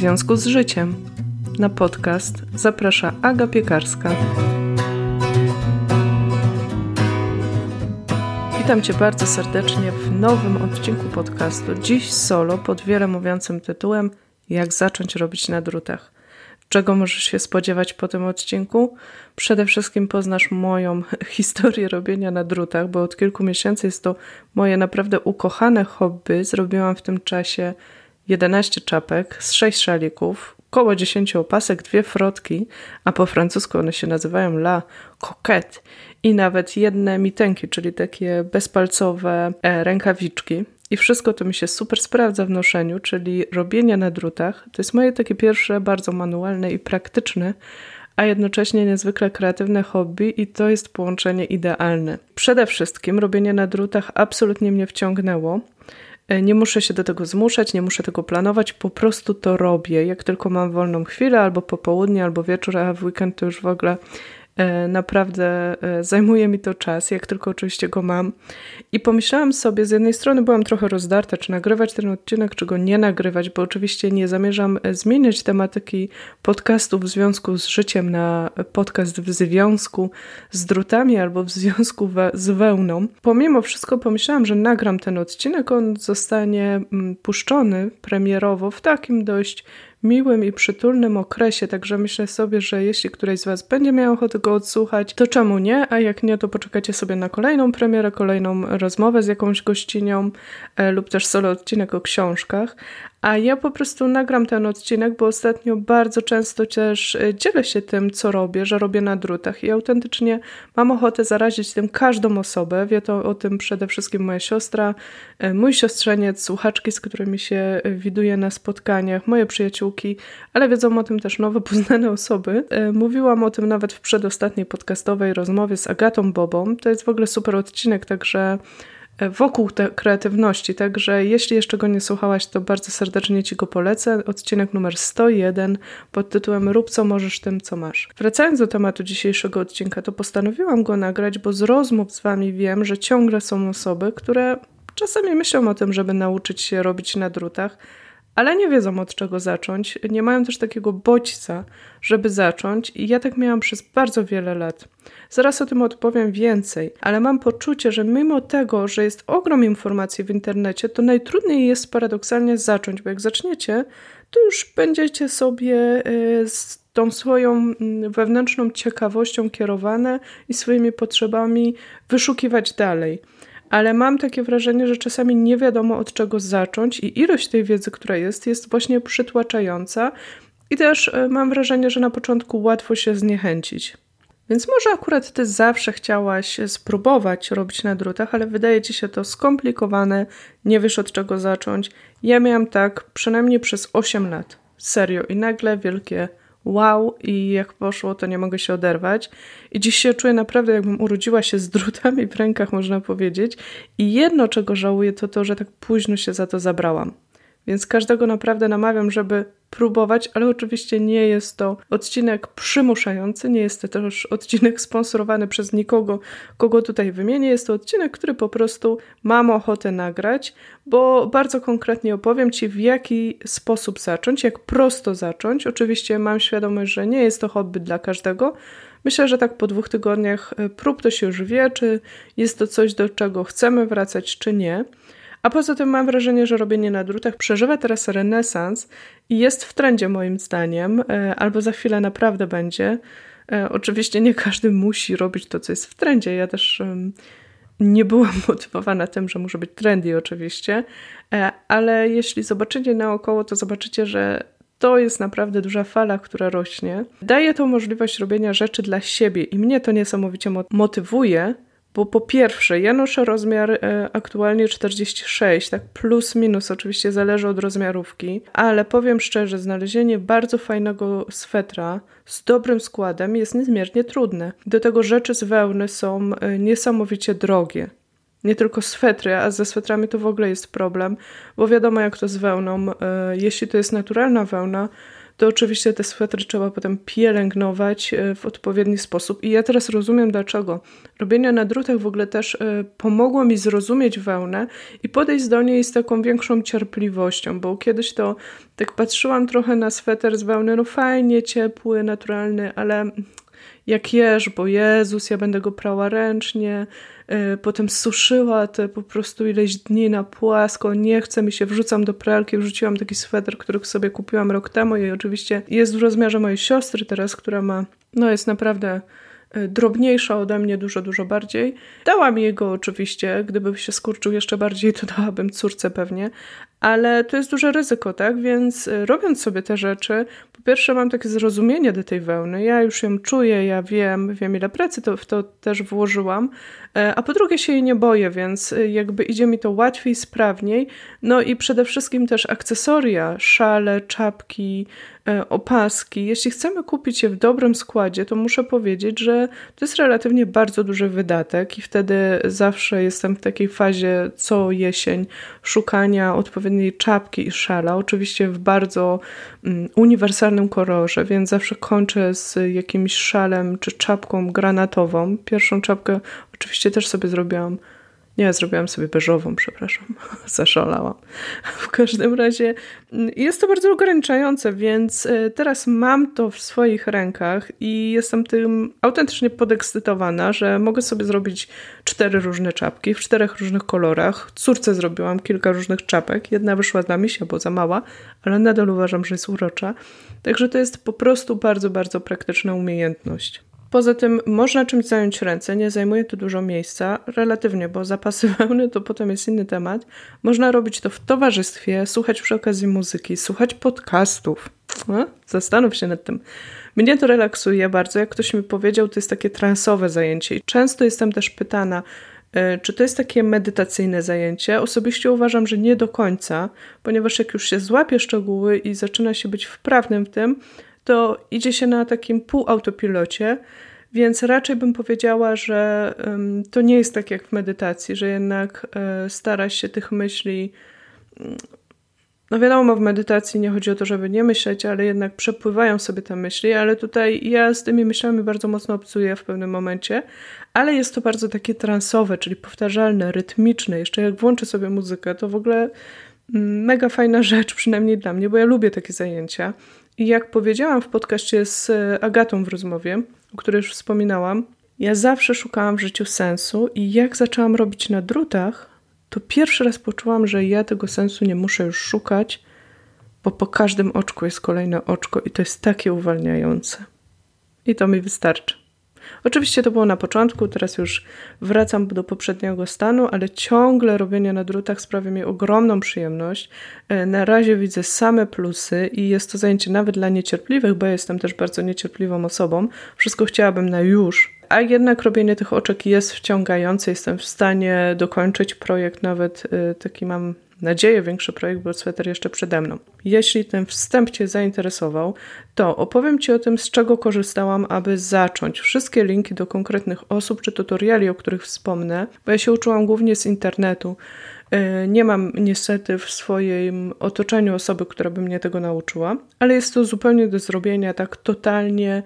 związku z życiem. Na podcast zaprasza Aga Piekarska. Witam Cię bardzo serdecznie w nowym odcinku podcastu. Dziś solo pod wiele mówiącym tytułem Jak zacząć robić na drutach. Czego możesz się spodziewać po tym odcinku? Przede wszystkim poznasz moją historię robienia na drutach, bo od kilku miesięcy jest to moje naprawdę ukochane hobby. Zrobiłam w tym czasie 11 czapek z 6 szalików, około 10 opasek, dwie frotki, a po francusku one się nazywają la coquette i nawet jedne mitenki, czyli takie bezpalcowe e, rękawiczki. I wszystko to mi się super sprawdza w noszeniu, czyli robienie na drutach. To jest moje takie pierwsze, bardzo manualne i praktyczne, a jednocześnie niezwykle kreatywne hobby i to jest połączenie idealne. Przede wszystkim robienie na drutach absolutnie mnie wciągnęło. E, nie muszę się do tego zmuszać, nie muszę tego planować, po prostu to robię. Jak tylko mam wolną chwilę, albo popołudnie, albo wieczór, a w weekend to już w ogóle naprawdę e, zajmuje mi to czas, jak tylko oczywiście go mam. I pomyślałam sobie, z jednej strony byłam trochę rozdarta, czy nagrywać ten odcinek, czy go nie nagrywać, bo oczywiście nie zamierzam e, zmieniać tematyki podcastu w związku z życiem na podcast w związku z drutami albo w związku we, z wełną. Pomimo wszystko pomyślałam, że nagram ten odcinek, on zostanie mm, puszczony premierowo w takim dość miłym i przytulnym okresie, także myślę sobie, że jeśli któreś z Was będzie miał ochotę go odsłuchać, to czemu nie, a jak nie, to poczekacie sobie na kolejną premierę, kolejną rozmowę z jakąś gościnią e, lub też solo odcinek o książkach, a ja po prostu nagram ten odcinek, bo ostatnio bardzo często też e, dzielę się tym, co robię, że robię na drutach i autentycznie mam ochotę zarazić tym każdą osobę. Wie to o tym przede wszystkim moja siostra, e, mój siostrzeniec, słuchaczki, z którymi się widuję na spotkaniach, moje przyjaciółki, ale wiedzą o tym też nowe poznane osoby. Mówiłam o tym nawet w przedostatniej podcastowej rozmowie z Agatą Bobą. To jest w ogóle super odcinek, także wokół kreatywności. Także jeśli jeszcze go nie słuchałaś, to bardzo serdecznie Ci go polecę. Odcinek numer 101 pod tytułem Rób co możesz tym, co masz. Wracając do tematu dzisiejszego odcinka, to postanowiłam go nagrać, bo z rozmów z Wami wiem, że ciągle są osoby, które czasami myślą o tym, żeby nauczyć się robić na drutach, ale nie wiedzą od czego zacząć. Nie mają też takiego bodźca, żeby zacząć, i ja tak miałam przez bardzo wiele lat. Zaraz o tym odpowiem więcej, ale mam poczucie, że mimo tego, że jest ogrom informacji w internecie, to najtrudniej jest paradoksalnie zacząć, bo jak zaczniecie, to już będziecie sobie y, z tą swoją mm, wewnętrzną ciekawością kierowane i swoimi potrzebami wyszukiwać dalej ale mam takie wrażenie, że czasami nie wiadomo od czego zacząć i ilość tej wiedzy, która jest, jest właśnie przytłaczająca i też e, mam wrażenie, że na początku łatwo się zniechęcić. Więc może akurat ty zawsze chciałaś spróbować robić na drutach, ale wydaje ci się to skomplikowane, nie wiesz od czego zacząć. Ja miałam tak przynajmniej przez 8 lat. Serio. I nagle wielkie wow i jak poszło, to nie mogę się oderwać. I dziś się czuję naprawdę, jakbym urodziła się z drutami w rękach, można powiedzieć. I jedno, czego żałuję, to to, że tak późno się za to zabrałam. Więc każdego naprawdę namawiam, żeby próbować, ale oczywiście nie jest to odcinek przymuszający, nie jest to też odcinek sponsorowany przez nikogo, kogo tutaj wymienię. Jest to odcinek, który po prostu mam ochotę nagrać, bo bardzo konkretnie opowiem Ci, w jaki sposób zacząć, jak prosto zacząć. Oczywiście mam świadomość, że nie jest to hobby dla każdego. Myślę, że tak po dwóch tygodniach e, prób to się już wie, czy jest to coś, do czego chcemy wracać, czy nie. A poza tym mam wrażenie, że robienie na drutach przeżywa teraz renesans i jest w trendzie moim zdaniem, e, albo za chwilę naprawdę będzie. E, oczywiście nie każdy musi robić to, co jest w trendzie. Ja też nie byłam motywowana tym, że muszę być trendy oczywiście, e, ale jeśli zobaczycie naokoło, to zobaczycie, że to jest naprawdę duża fala, która rośnie. Daje to możliwość robienia rzeczy dla siebie i mnie to niesamowicie motywuje, bo po pierwsze, ja noszę rozmiar e, aktualnie 46, tak plus minus, oczywiście zależy od rozmiarówki, ale powiem szczerze, znalezienie bardzo fajnego swetra z dobrym składem jest niezmiernie trudne. Do tego rzeczy z wełny są e, niesamowicie drogie. Nie tylko swetry, a ze swetrami to w ogóle jest problem, bo wiadomo jak to z wełną. E, jeśli to jest naturalna wełna, to oczywiście te swetry trzeba potem pielęgnować e, w odpowiedni sposób. I ja teraz rozumiem dlaczego. Robienie na drutach w ogóle też e, pomogło mi zrozumieć wełnę i podejść do niej z taką większą cierpliwością, bo kiedyś to tak patrzyłam trochę na sweter z wełny, no fajnie, ciepły, naturalny, ale jak jesz, bo Jezus, ja będę go prała ręcznie, yy, potem suszyła te po prostu ileś dni na płasko, nie chce mi się, wrzucam do pralki, wrzuciłam taki sweter, który sobie kupiłam rok temu i oczywiście jest w rozmiarze mojej siostry teraz, która ma, no jest naprawdę y, drobniejsza ode mnie dużo, dużo bardziej. Dałam jej go oczywiście, gdyby się skurczył jeszcze bardziej, to dałabym córce pewnie, ale to jest duże ryzyko, tak? Więc y, robiąc sobie te rzeczy, po pierwsze mam takie zrozumienie do tej wełny. Ja już ją czuję, ja wiem, wiem ile pracy to, w to też włożyłam, e, a po drugie się jej nie boję, więc y, jakby idzie mi to łatwiej, sprawniej. No i przede wszystkim też akcesoria, szale, czapki, e, opaski. Jeśli chcemy kupić je w dobrym składzie, to muszę powiedzieć, że to jest relatywnie bardzo duży wydatek i wtedy zawsze jestem w takiej fazie co jesień szukania odpowiednich czapki i szala, oczywiście w bardzo um, uniwersalnym kolorze, więc zawsze kończę z jakimś szalem czy czapką granatową. Pierwszą czapkę oczywiście też sobie zrobiłam nie, zrobiłam sobie beżową, przepraszam, zaszalałam. W każdym razie mm, jest to bardzo ograniczające, więc e, teraz mam to w swoich rękach i jestem tym autentycznie podekscytowana, że mogę sobie zrobić cztery różne czapki w czterech różnych kolorach. Córce zrobiłam kilka różnych czapek. Jedna wyszła dla misia, bo za mała, ale nadal uważam, że jest urocza. Także to jest po prostu bardzo, bardzo praktyczna umiejętność. Poza tym można czymś zająć ręce, nie zajmuje to dużo miejsca, relatywnie, bo zapasy wełny to potem jest inny temat. Można robić to w towarzystwie, słuchać przy okazji muzyki, słuchać podcastów. No, zastanów się nad tym. Mnie to relaksuje bardzo. Jak ktoś mi powiedział, to jest takie transowe zajęcie. I często jestem też pytana, e, czy to jest takie medytacyjne zajęcie? Osobiście uważam, że nie do końca, ponieważ jak już się złapie szczegóły i zaczyna się być wprawnym w tym, to idzie się na takim półautopilocie, więc raczej bym powiedziała, że to nie jest tak jak w medytacji, że jednak e, stara się tych myśli. No wiadomo, w medytacji nie chodzi o to, żeby nie myśleć, ale jednak przepływają sobie te myśli, ale tutaj ja z tymi myślami bardzo mocno obcuję w pewnym momencie, ale jest to bardzo takie transowe, czyli powtarzalne, rytmiczne. Jeszcze jak włączę sobie muzykę, to w ogóle mm, mega fajna rzecz, przynajmniej dla mnie, bo ja lubię takie zajęcia. Jak powiedziałam w podcaście z Agatą w rozmowie, o której już wspominałam, ja zawsze szukałam w życiu sensu i jak zaczęłam robić na drutach, to pierwszy raz poczułam, że ja tego sensu nie muszę już szukać, bo po każdym oczku jest kolejne oczko i to jest takie uwalniające. I to mi wystarczy. Oczywiście to było na początku, teraz już wracam do poprzedniego stanu, ale ciągle robienie na drutach sprawia mi ogromną przyjemność. E, na razie widzę same plusy i jest to zajęcie nawet dla niecierpliwych, bo jestem też bardzo niecierpliwą osobą. Wszystko chciałabym na już, a jednak robienie tych oczek jest wciągające. Jestem w stanie dokończyć projekt, nawet e, taki mam nadzieję większy projekt, bo sweter jeszcze przede mną. Jeśli ten wstęp Cię zainteresował, to opowiem Ci o tym, z czego korzystałam, aby zacząć. Wszystkie linki do konkretnych osób czy tutoriali, o których wspomnę, bo ja się uczyłam głównie z internetu. E, nie mam niestety w swoim otoczeniu osoby, która by mnie tego nauczyła, ale jest to zupełnie do zrobienia tak totalnie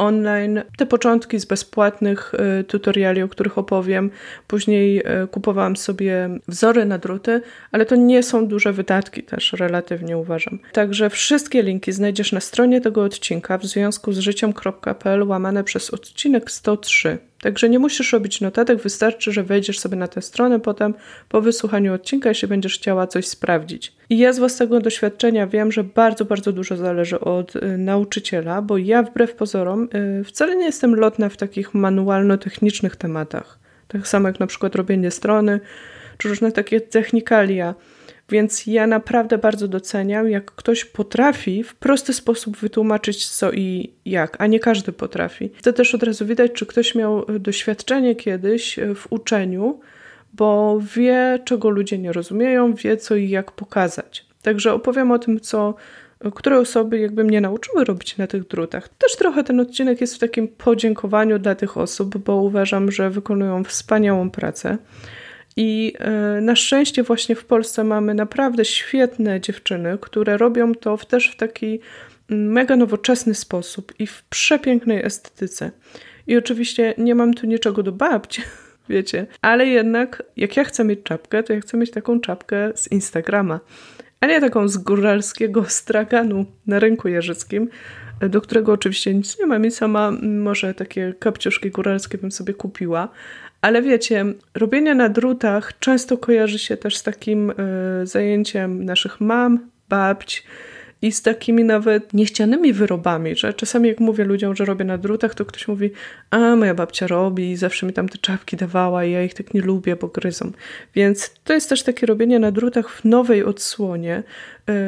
online. Te początki z bezpłatnych y, tutoriali, o których opowiem. Później y, kupowałam sobie wzory na druty, ale to nie są duże wydatki też relatywnie uważam. Także wszystkie linki znajdziesz na stronie tego odcinka w związku z życiem.pl łamane przez odcinek 103. Także nie musisz robić notatek, wystarczy, że wejdziesz sobie na tę stronę potem po wysłuchaniu odcinka, jeśli będziesz chciała coś sprawdzić. I ja z własnego doświadczenia wiem, że bardzo, bardzo dużo zależy od y, nauczyciela, bo ja wbrew pozorom y, wcale nie jestem lotna w takich manualno-technicznych tematach. Tak samo jak na przykład robienie strony, czy różne takie technikalia. Więc ja naprawdę bardzo doceniam, jak ktoś potrafi w prosty sposób wytłumaczyć co i jak, a nie każdy potrafi. To też od razu widać, czy ktoś miał doświadczenie kiedyś w uczeniu, bo wie, czego ludzie nie rozumieją, wie, co i jak pokazać. Także opowiem o tym, co które osoby jakby mnie nauczyły robić na tych drutach. Też trochę ten odcinek jest w takim podziękowaniu dla tych osób, bo uważam, że wykonują wspaniałą pracę. I e, na szczęście właśnie w Polsce mamy naprawdę świetne dziewczyny, które robią to też w taki mega nowoczesny sposób i w przepięknej estetyce. I oczywiście nie mam tu niczego do babci, wiecie, ale jednak jak ja chcę mieć czapkę, to ja chcę mieć taką czapkę z Instagrama, a nie taką z góralskiego straganu na rynku jeżyckim, do którego oczywiście nic nie mam i sama może takie kapciuszki góralskie bym sobie kupiła, ale wiecie, robienie na drutach często kojarzy się też z takim y, zajęciem naszych mam, babć, i z takimi nawet nieścianymi wyrobami, że czasami jak mówię ludziom, że robię na drutach, to ktoś mówi, a moja babcia robi i zawsze mi tam te czapki dawała i ja ich tak nie lubię, bo gryzą. Więc to jest też takie robienie na drutach w nowej odsłonie,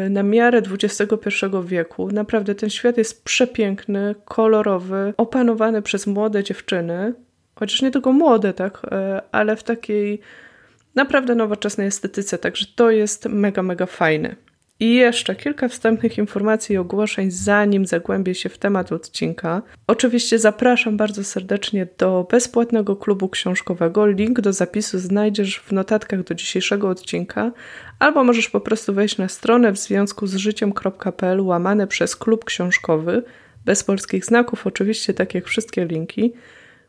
y, na miarę XXI wieku. Naprawdę ten świat jest przepiękny, kolorowy, opanowany przez młode dziewczyny, chociaż nie tylko młode, tak, y, ale w takiej naprawdę nowoczesnej estetyce, także to jest mega, mega fajne. I jeszcze kilka wstępnych informacji i ogłoszeń, zanim zagłębię się w temat odcinka. Oczywiście zapraszam bardzo serdecznie do bezpłatnego klubu książkowego. Link do zapisu znajdziesz w notatkach do dzisiejszego odcinka, albo możesz po prostu wejść na stronę w związku z życiem.pl łamane przez klub książkowy, bez polskich znaków, oczywiście, tak jak wszystkie linki.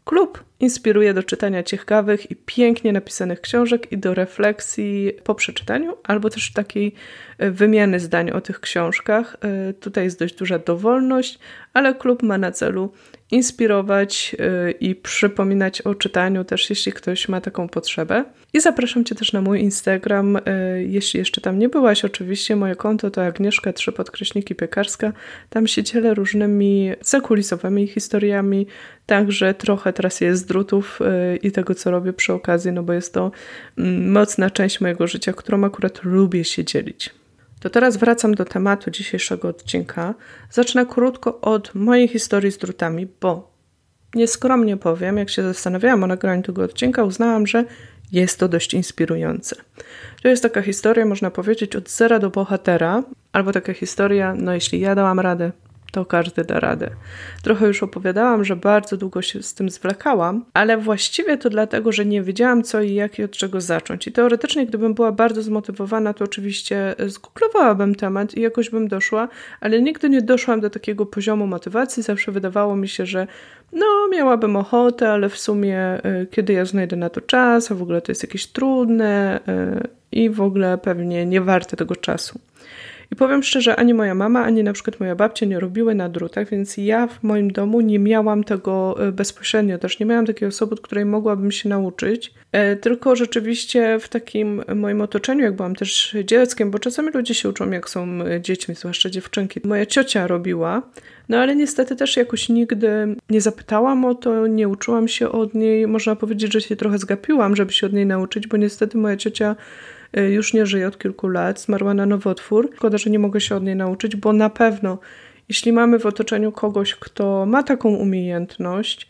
Klub inspiruje do czytania ciekawych i pięknie napisanych książek i do refleksji po przeczytaniu, albo też takiej e, wymiany zdań o tych książkach. E, tutaj jest dość duża dowolność, ale klub ma na celu inspirować y, i przypominać o czytaniu też, jeśli ktoś ma taką potrzebę. I zapraszam Cię też na mój Instagram, y, jeśli jeszcze tam nie byłaś, oczywiście moje konto to Agnieszka 3 podkreśniki piekarska. Tam się dzielę różnymi zakulisowymi historiami, także trochę teraz jest drutów y, i tego, co robię przy okazji, no bo jest to mm, mocna część mojego życia, którą akurat lubię się dzielić. To teraz wracam do tematu dzisiejszego odcinka. Zacznę krótko od mojej historii z drutami, bo nieskromnie powiem, jak się zastanawiałam o nagraniu tego odcinka, uznałam, że jest to dość inspirujące. To jest taka historia, można powiedzieć, od zera do bohatera, albo taka historia, no jeśli ja dałam radę, to każdy da radę. Trochę już opowiadałam, że bardzo długo się z tym zwlekałam, ale właściwie to dlatego, że nie wiedziałam co i jak i od czego zacząć. I teoretycznie, gdybym była bardzo zmotywowana, to oczywiście zgooglowałabym temat i jakoś bym doszła, ale nigdy nie doszłam do takiego poziomu motywacji. Zawsze wydawało mi się, że no, miałabym ochotę, ale w sumie y, kiedy ja znajdę na to czas, a w ogóle to jest jakieś trudne y, i w ogóle pewnie nie warte tego czasu. I powiem szczerze, ani moja mama, ani na przykład moja babcia nie robiły na drutach, więc ja w moim domu nie miałam tego e, bezpośrednio, też nie miałam takiej osoby, od której mogłabym się nauczyć. E, tylko rzeczywiście w takim moim otoczeniu, jak byłam też dzieckiem, bo czasami ludzie się uczą, jak są e, dziećmi, zwłaszcza dziewczynki. Moja ciocia robiła, no ale niestety też jakoś nigdy nie zapytałam o to, nie uczyłam się od niej. Można powiedzieć, że się trochę zgapiłam, żeby się od niej nauczyć, bo niestety moja ciocia już nie żyje od kilku lat, zmarła na nowotwór. Szkoda, że nie mogę się od niej nauczyć, bo na pewno, jeśli mamy w otoczeniu kogoś, kto ma taką umiejętność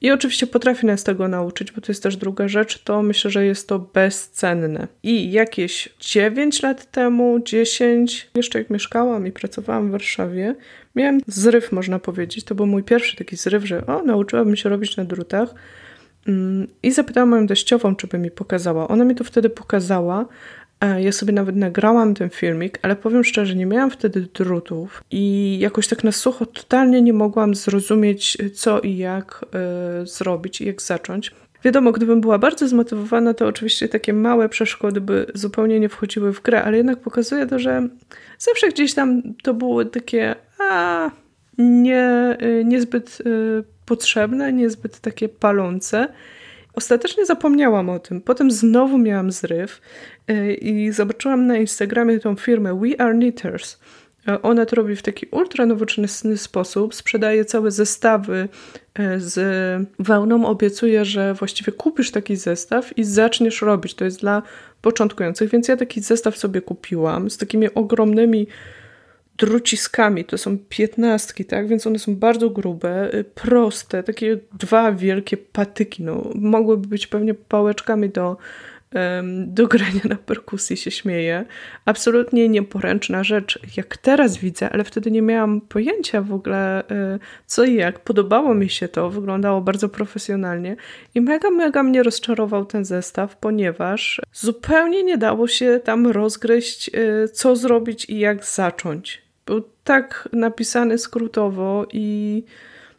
i oczywiście potrafi nas tego nauczyć, bo to jest też druga rzecz, to myślę, że jest to bezcenne. I jakieś 9 lat temu, 10, jeszcze jak mieszkałam i pracowałam w Warszawie, miałem zryw, można powiedzieć. To był mój pierwszy taki zryw, że o, nauczyłabym się robić na drutach. Mm, I zapytałam moją teściową, czy by mi pokazała. Ona mi to wtedy pokazała. Ja sobie nawet nagrałam ten filmik, ale powiem szczerze, nie miałam wtedy drutów i jakoś tak na sucho totalnie nie mogłam zrozumieć, co i jak y, zrobić i jak zacząć. Wiadomo, gdybym była bardzo zmotywowana, to oczywiście takie małe przeszkody by zupełnie nie wchodziły w grę, ale jednak pokazuje to, że zawsze gdzieś tam to było takie a, nie, y, niezbyt y, potrzebne, niezbyt takie palące. Ostatecznie zapomniałam o tym. Potem znowu miałam zryw y, i zobaczyłam na Instagramie tą firmę We Are Knitters. Ona to robi w taki ultra nowoczesny sposób, sprzedaje całe zestawy z wełną. Obiecuje, że właściwie kupisz taki zestaw i zaczniesz robić. To jest dla początkujących, więc ja taki zestaw sobie kupiłam z takimi ogromnymi druciskami, to są piętnastki, tak? Więc one są bardzo grube, y, proste, takie dwa wielkie patyki, no. Mogłyby być pewnie pałeczkami do, um, do grania na perkusji, się śmieję. Absolutnie nieporęczna rzecz, jak teraz widzę, ale wtedy nie miałam pojęcia w ogóle y, co i jak. Podobało mi się to, wyglądało bardzo profesjonalnie i mega, mega mnie rozczarował ten zestaw, ponieważ zupełnie nie dało się tam rozgryźć, y, co zrobić i jak zacząć Był tak napisany skrótowo i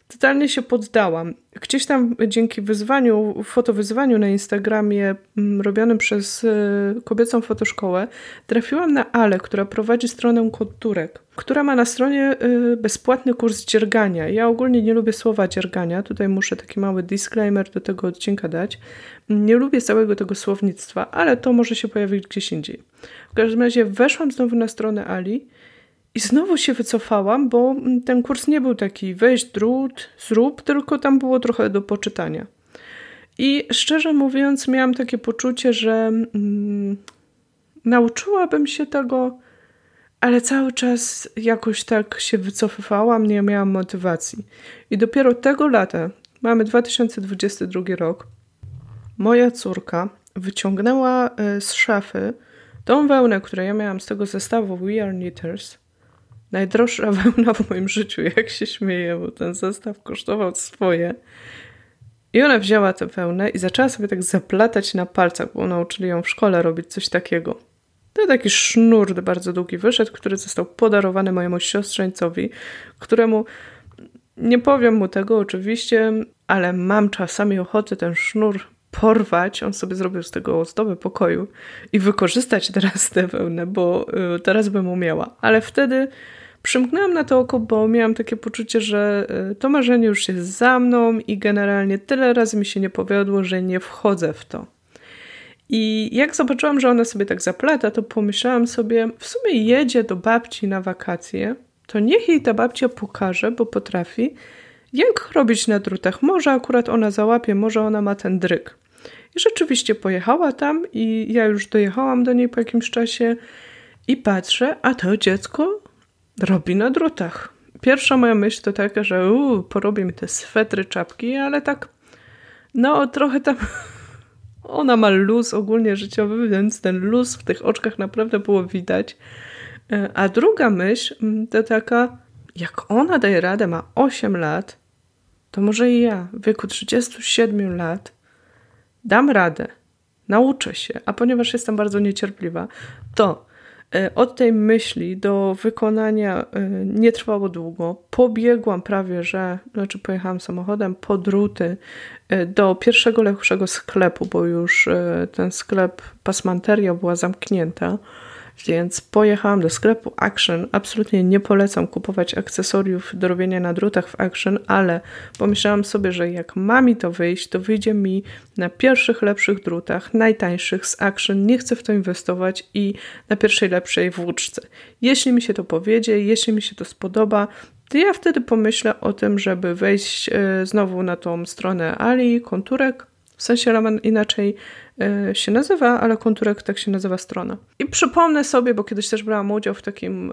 totalnie się poddałam. Gdzieś tam dzięki wyzwaniu, fotowyzwaniu na Instagramie mm, robionym przez e, kobiecą fotoszkołę, trafiłam na Ale, która prowadzi stronę konturek, która ma na stronie e, bezpłatny kurs dziergania. Ja ogólnie nie lubię słowa dziergania, tutaj muszę taki mały disclaimer do tego odcinka dać. Nie lubię całego tego słownictwa, ale to może się pojawić gdzieś indziej. W każdym razie weszłam znowu na stronę Ali i znowu się wycofałam, bo ten kurs nie był taki weź drut, zrób, tylko tam było trochę do poczytania. I szczerze mówiąc, miałam takie poczucie, że mm, nauczyłabym się tego, ale cały czas jakoś tak się wycofywałam, nie miałam motywacji. I dopiero tego lata, mamy 2022 rok, moja córka wyciągnęła e, z szafy tą wełnę, którą ja miałam z tego zestawu We Are Knitters, najdroższa wełna w moim życiu, jak się śmieję, bo ten zestaw kosztował swoje. I ona wzięła tę wełnę i zaczęła sobie tak zaplatać na palcach, bo nauczyli ją w szkole robić coś takiego. To taki sznur bardzo długi wyszedł, który został podarowany mojemu siostrzeńcowi, któremu nie powiem mu tego oczywiście, ale mam czasami ochotę ten sznur porwać. On sobie zrobił z tego ozdobę pokoju i wykorzystać teraz tę wełnę, bo y, teraz bym umiała. Ale wtedy Przymknęłam na to oko, bo miałam takie poczucie, że e, to marzenie już jest za mną i generalnie tyle razy mi się nie powiodło, że nie wchodzę w to. I jak zobaczyłam, że ona sobie tak zaplata, to pomyślałam sobie, w sumie jedzie do babci na wakacje, to niech jej ta babcia pokaże, bo potrafi, jak robić na drutach. Może akurat ona załapie, może ona ma ten dryk. I rzeczywiście pojechała tam i ja już dojechałam do niej po jakimś czasie i patrzę, a to dziecko robi na drutach. Pierwsza moja myśl to taka, że uu, porobię mi te swetry, czapki, ale tak no trochę tam ona ma luz ogólnie życiowy, więc ten luz w tych oczkach naprawdę było widać. E, a druga myśl mm, to taka, jak ona daje radę, ma 8 lat, to może i ja w wieku 37 lat dam radę, nauczę się, a ponieważ jestem bardzo niecierpliwa, to od tej myśli do wykonania e, nie trwało długo. Pobiegłam prawie, że, znaczy pojechałam samochodem po druty e, do pierwszego lepszego sklepu, bo już ten sklep Pasmanteria była zamknięta. Więc pojechałam do sklepu Action. Absolutnie nie polecam kupować akcesoriów do robienia na drutach w Action, ale pomyślałam sobie, że jak ma mi to wyjść, to wyjdzie mi na pierwszych lepszych drutach, najtańszych z Action. Nie chcę w to inwestować i na pierwszej lepszej włóczce. Jeśli mi się to powiedzie, jeśli mi się to spodoba, to ja wtedy pomyślę o tym, żeby wejść e, znowu na tą stronę Ali, konturek. W sensie Raman inaczej się nazywa, ale konturek tak się nazywa strona. I przypomnę sobie, bo kiedyś też brałam udział w takim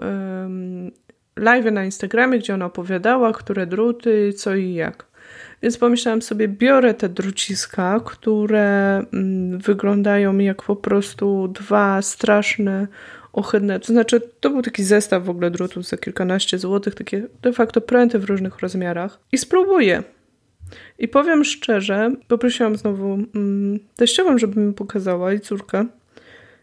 live na Instagramie, gdzie ona opowiadała, które druty, co i jak. Więc pomyślałam sobie, biorę te druciska, które mm, wyglądają jak po prostu dwa straszne, ohydne. To znaczy, to był taki zestaw w ogóle drutów za kilkanaście złotych, takie de facto pręty w różnych rozmiarach. I spróbuję. I powiem szczerze, poprosiłam znowu mm, teściową, żeby mi pokazała i córkę.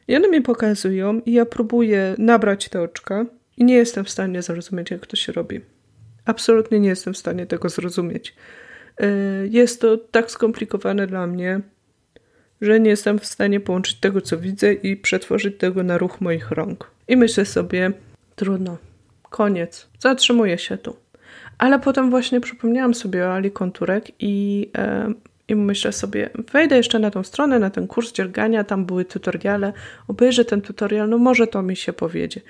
I one mi pokazują i ja próbuję nabrać te oczka i nie jestem w stanie zrozumieć, jak to się robi. Absolutnie nie jestem w stanie tego zrozumieć. Y, jest to tak skomplikowane dla mnie, że nie jestem w stanie połączyć tego, co widzę i przetworzyć tego na ruch moich rąk. I myślę sobie, trudno, koniec, zatrzymuję się tu. Ale potem właśnie przypomniałam sobie o Ali Konturek i, e, i myślę sobie, wejdę jeszcze na tą stronę, na ten kurs dziergania, tam były tutoriale, obejrzę ten tutorial, no może to mi się powiedzie.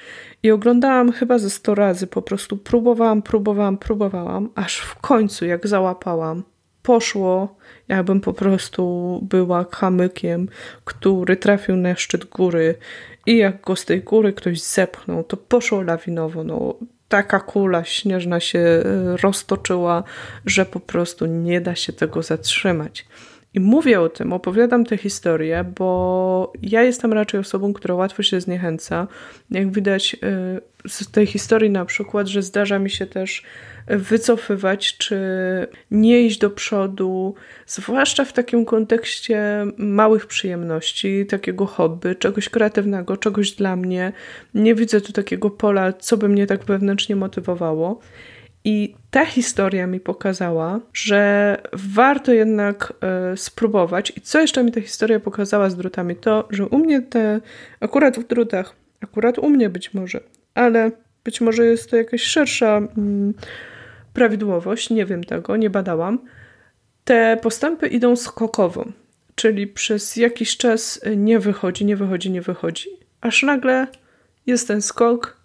I oglądałam chyba ze 100 razy, po prostu próbowałam, próbowałam, próbowałam, aż w końcu jak załapałam, poszło, jakbym po prostu była kamykiem, który trafił na szczyt góry i jak go z tej góry ktoś zepchnął, to poszło lawinowo. No, taka kula śnieżna się e, roztoczyła, że po prostu nie da się tego zatrzymać. I mówię o tym, opowiadam tę historię, bo ja jestem raczej osobą, która łatwo się zniechęca. Jak widać y, z tej historii na przykład, że zdarza mi się też wycofywać, czy nie iść do przodu, zwłaszcza w takim kontekście małych przyjemności, takiego hobby, czegoś kreatywnego, czegoś dla mnie. Nie widzę tu takiego pola, co by mnie tak wewnętrznie motywowało. I ta historia mi pokazała, że warto jednak y, spróbować. I co jeszcze mi ta historia pokazała z drutami? To, że u mnie te, akurat w drutach, akurat u mnie być może, ale być może jest to jakaś szersza mm, prawidłowość, nie wiem tego, nie badałam. Te postępy idą skokowo, czyli przez jakiś czas nie wychodzi, nie wychodzi, nie wychodzi, aż nagle jest ten skok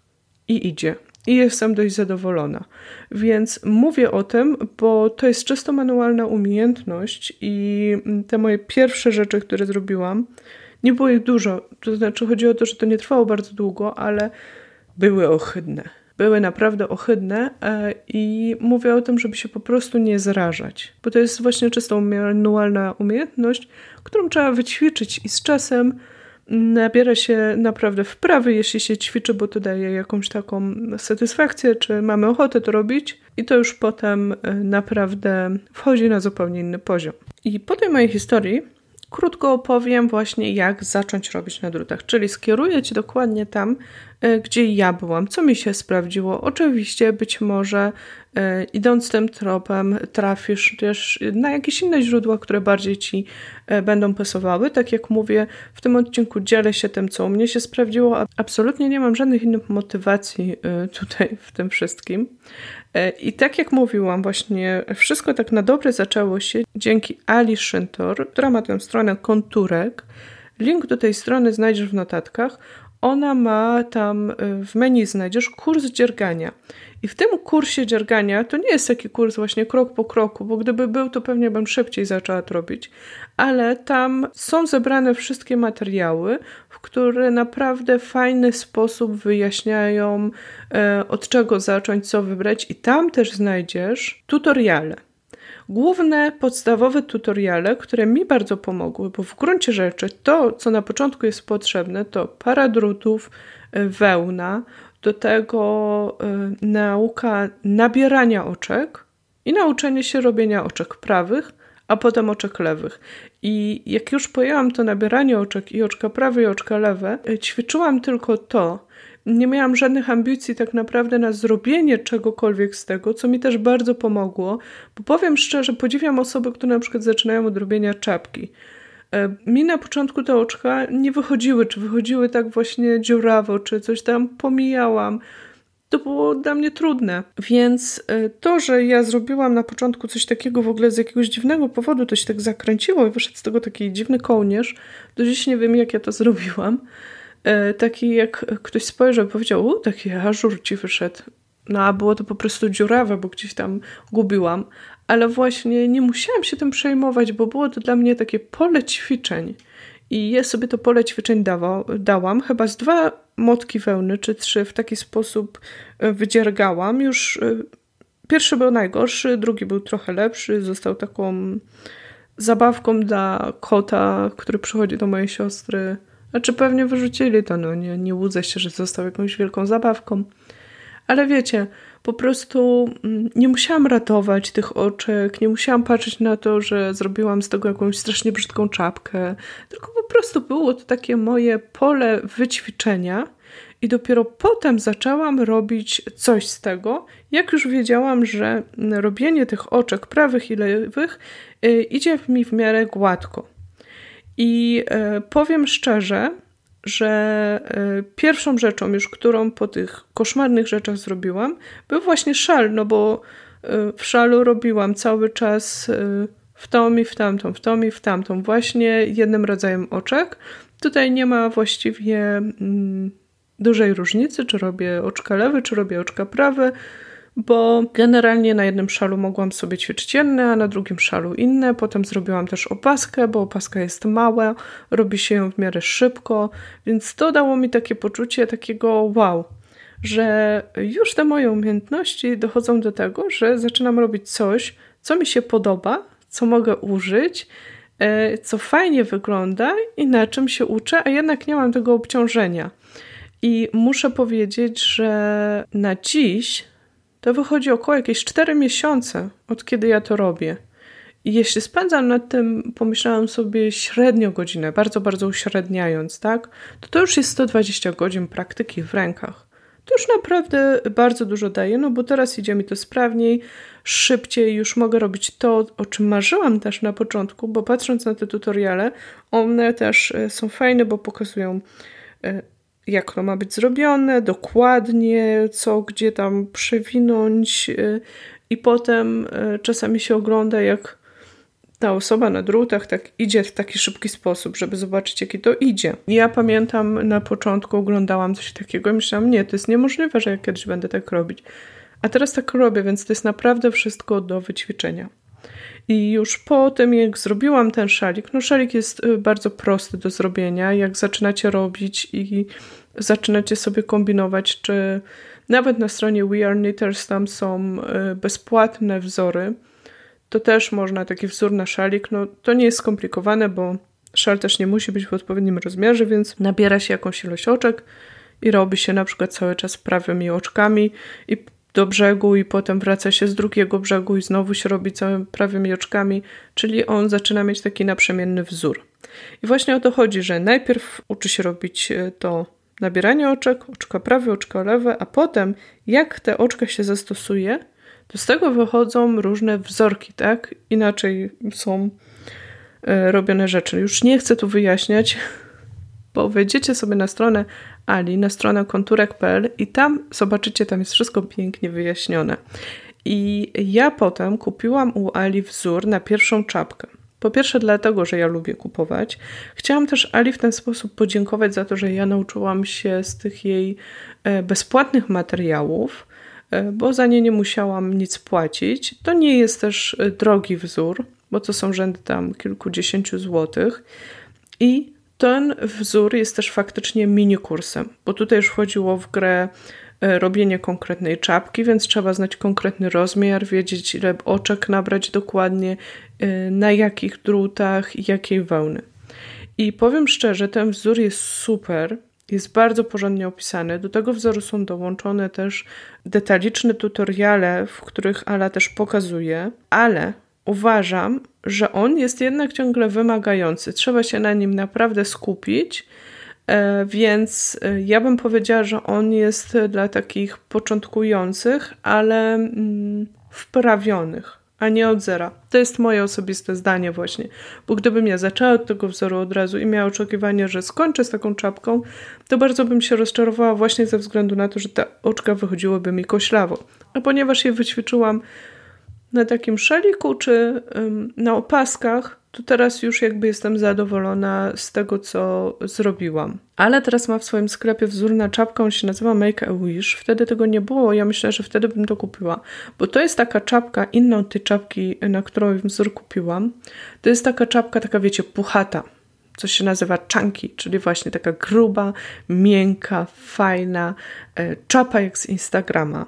i idzie i jestem dość zadowolona. Więc mówię o tym, bo to jest czysto manualna umiejętność i te moje pierwsze rzeczy, które zrobiłam, nie było ich dużo. To znaczy, chodzi o to, że to nie trwało bardzo długo, ale były ohydne. Były naprawdę ohydne e, i mówię o tym, żeby się po prostu nie zrażać, bo to jest właśnie czysto manualna umiejętność, którą trzeba wyćwiczyć i z czasem nabiera się naprawdę wprawy, jeśli się ćwiczy, bo to daje jakąś taką satysfakcję, czy mamy ochotę to robić, i to już potem e, naprawdę wchodzi na zupełnie inny poziom. I po tej mojej historii krótko opowiem właśnie, jak zacząć robić na drutach, czyli skieruję Cię dokładnie tam, e, gdzie ja byłam, co mi się sprawdziło. Oczywiście, być może e, idąc tym tropem, trafisz też na jakieś inne źródła, które bardziej Ci e, będą pasowały. Tak jak mówię, w tym odcinku dzielę się tym, co u mnie się sprawdziło. Absolutnie nie mam żadnych innych motywacji tutaj w tym wszystkim. E, I tak jak mówiłam, właśnie wszystko tak na dobre zaczęło się dzięki Ali Szyntor, która ma tę stronę konturek. Link do tej strony znajdziesz w notatkach. Ona ma tam e, w menu znajdziesz kurs dziergania. I w tym kursie dziergania to nie jest taki kurs właśnie krok po kroku, bo gdyby był, to pewnie bym szybciej zaczęła to robić, ale tam są zebrane wszystkie materiały, które naprawdę w fajny sposób wyjaśniają, e, od czego zacząć, co wybrać, i tam też znajdziesz tutoriale. Główne, podstawowe tutoriale, które mi bardzo pomogły, bo w gruncie rzeczy to, co na początku jest potrzebne, to para drutów, e, wełna, do tego y, nauka nabierania oczek i nauczenie się robienia oczek prawych, a potem oczek lewych. I jak już pojęłam to nabieranie oczek i oczka prawe i oczka lewe, y, ćwiczyłam tylko to. Nie miałam żadnych ambicji tak naprawdę na zrobienie czegokolwiek z tego, co mi też bardzo pomogło, bo powiem szczerze, podziwiam osoby, które na przykład zaczynają od robienia czapki. E, mi na początku te oczka nie wychodziły, czy wychodziły tak właśnie dziurawo, czy coś tam pomijałam. To było dla mnie trudne. Więc e, to, że ja zrobiłam na początku coś takiego w ogóle z jakiegoś dziwnego powodu, to się tak zakręciło i wyszedł z tego taki dziwny kołnierz. Do dziś nie wiem, jak ja to zrobiłam. E, taki jak ktoś spojrzał i powiedział, u, taki ażur ci wyszedł. No a było to po prostu dziurawe, bo gdzieś tam gubiłam ale właśnie nie musiałam się tym przejmować, bo było to dla mnie takie pole ćwiczeń. I ja sobie to pole ćwiczeń dawał, dałam, chyba z dwa motki wełny czy trzy w taki sposób e, wydziergałam. Już e, pierwszy był najgorszy, drugi był trochę lepszy, został taką zabawką dla kota, który przychodzi do mojej siostry. Znaczy pewnie wyrzucili to, no nie, nie łudzę się, że został jakąś wielką zabawką. Ale wiecie, po prostu mm, nie musiałam ratować tych oczek, nie musiałam patrzeć na to, że zrobiłam z tego jakąś strasznie brzydką czapkę, tylko po prostu było to takie moje pole wyćwiczenia. I dopiero potem zaczęłam robić coś z tego, jak już wiedziałam, że robienie tych oczek prawych i lewych y, idzie mi w miarę gładko. I y, powiem szczerze, że e, pierwszą rzeczą już, którą po tych koszmarnych rzeczach zrobiłam, był właśnie szal, no bo e, w szalu robiłam cały czas e, w tą i w tamtą, w tą i w tamtą, właśnie jednym rodzajem oczek. Tutaj nie ma właściwie mm, dużej różnicy, czy robię oczka lewy, czy robię oczka prawe bo generalnie na jednym szalu mogłam sobie ćwiczyć jedne, a na drugim szalu inne. Potem zrobiłam też opaskę, bo opaska jest mała, robi się ją w miarę szybko, więc to dało mi takie poczucie takiego wow, że już te moje umiejętności dochodzą do tego, że zaczynam robić coś, co mi się podoba, co mogę użyć e, co fajnie wygląda i na czym się uczę, a jednak nie mam tego obciążenia. I muszę powiedzieć, że na dziś to wychodzi około jakieś 4 miesiące, od kiedy ja to robię. I jeśli spędzam nad tym, pomyślałam sobie średnio godzinę, bardzo, bardzo uśredniając, tak, to to już jest 120 godzin praktyki w rękach. To już naprawdę bardzo dużo daje, no bo teraz idzie mi to sprawniej, szybciej, już mogę robić to, o czym marzyłam też na początku, bo patrząc na te tutoriale, one też e, są fajne, bo pokazują e, jak to ma być zrobione, dokładnie, co gdzie tam przewinąć e, i potem czasami się ogląda, jak ta osoba na drutach tak idzie w taki szybki sposób, żeby zobaczyć, jaki to idzie. Ja pamiętam na początku oglądałam coś takiego i myślałam, nie, to jest niemożliwe, że ja kiedyś będę tak robić. A teraz tak robię, więc to jest naprawdę wszystko do wyćwiczenia. I już po tym, jak zrobiłam ten szalik, no szalik jest y, bardzo prosty do zrobienia. Jak zaczynacie robić i zaczynacie sobie kombinować, czy nawet na stronie We Are Knitters tam są y, bezpłatne wzory, to też można taki wzór na szalik. No to nie jest skomplikowane, bo szal też nie musi być w odpowiednim rozmiarze, więc nabiera się jakąś ilość oczek i robi się na przykład cały czas prawymi oczkami i do brzegu i potem wraca się z drugiego brzegu i znowu się robi całym prawymi oczkami, czyli on zaczyna mieć taki naprzemienny wzór. I właśnie o to chodzi, że najpierw uczy się robić e, to nabieranie oczek, oczka prawe, oczka lewe, a potem jak te oczka się zastosuje, to z tego wychodzą różne wzorki, tak? Inaczej są e, robione rzeczy. Już nie chcę tu wyjaśniać, bo wejdziecie sobie na stronę Ali, na stronę konturek.pl i tam zobaczycie, tam jest wszystko pięknie wyjaśnione. I ja potem kupiłam u Ali wzór na pierwszą czapkę. Po pierwsze, dlatego, że ja lubię kupować. Chciałam też Ali w ten sposób podziękować za to, że ja nauczyłam się z tych jej e, bezpłatnych materiałów, e, bo za nie nie musiałam nic płacić. To nie jest też e, drogi wzór, bo to są rzędy tam kilkudziesięciu złotych. I ten wzór jest też faktycznie mini kursem, bo tutaj już wchodziło w grę e, robienie konkretnej czapki, więc trzeba znać konkretny rozmiar, wiedzieć ile oczek nabrać dokładnie, e, na jakich drutach i jakiej wełny. I powiem szczerze, ten wzór jest super, jest bardzo porządnie opisany. Do tego wzoru są dołączone też detaliczne tutoriale, w których Ala też pokazuje, ale uważam, że on jest jednak ciągle wymagający. Trzeba się na nim naprawdę skupić. E, więc e, ja bym powiedziała, że on jest dla takich początkujących, ale mm, wprawionych, a nie od zera. To jest moje osobiste zdanie, właśnie. Bo gdybym ja zaczęła od tego wzoru od razu i miała oczekiwanie, że skończę z taką czapką, to bardzo bym się rozczarowała, właśnie ze względu na to, że te oczka wychodziłyby mi koślawo. A ponieważ je wyćwiczyłam na takim szaliku czy na opaskach, to teraz już jakby jestem zadowolona z tego, co zrobiłam. Ale teraz ma w swoim sklepie wzór na czapkę, on się nazywa Make a Wish. Wtedy tego nie było, ja myślę, że wtedy bym to kupiła. Bo to jest taka czapka, inna od tej czapki, na którą wzór kupiłam. To jest taka czapka, taka wiecie, puchata. Co się nazywa chunky, czyli właśnie taka gruba, miękka, fajna e, czapa jak z Instagrama.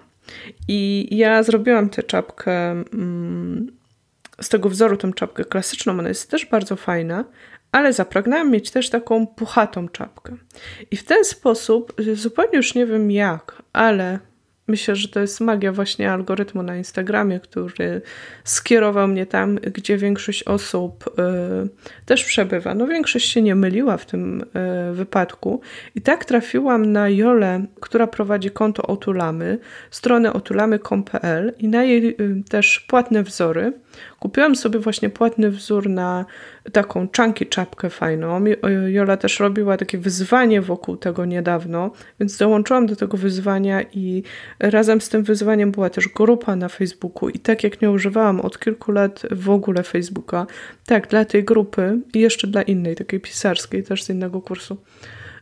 I ja zrobiłam tę czapkę mm, z tego wzoru, tę czapkę klasyczną. Ona jest też bardzo fajna, ale zapragnęłam mieć też taką puchatą czapkę. I w ten sposób, zupełnie już nie wiem jak, ale Myślę, że to jest magia właśnie algorytmu na Instagramie, który skierował mnie tam, gdzie większość osób y, też przebywa. No większość się nie myliła w tym y, wypadku. I tak trafiłam na Jolę, która prowadzi konto Otulamy, stronę otulamy.pl i na jej y, też płatne wzory. Kupiłam sobie właśnie płatny wzór na taką czanki czapkę fajną. Jola też robiła takie wyzwanie wokół tego niedawno, więc dołączyłam do tego wyzwania i razem z tym wyzwaniem była też grupa na Facebooku i tak jak nie używałam od kilku lat w ogóle Facebooka, tak dla tej grupy i jeszcze dla innej, takiej pisarskiej też z innego kursu,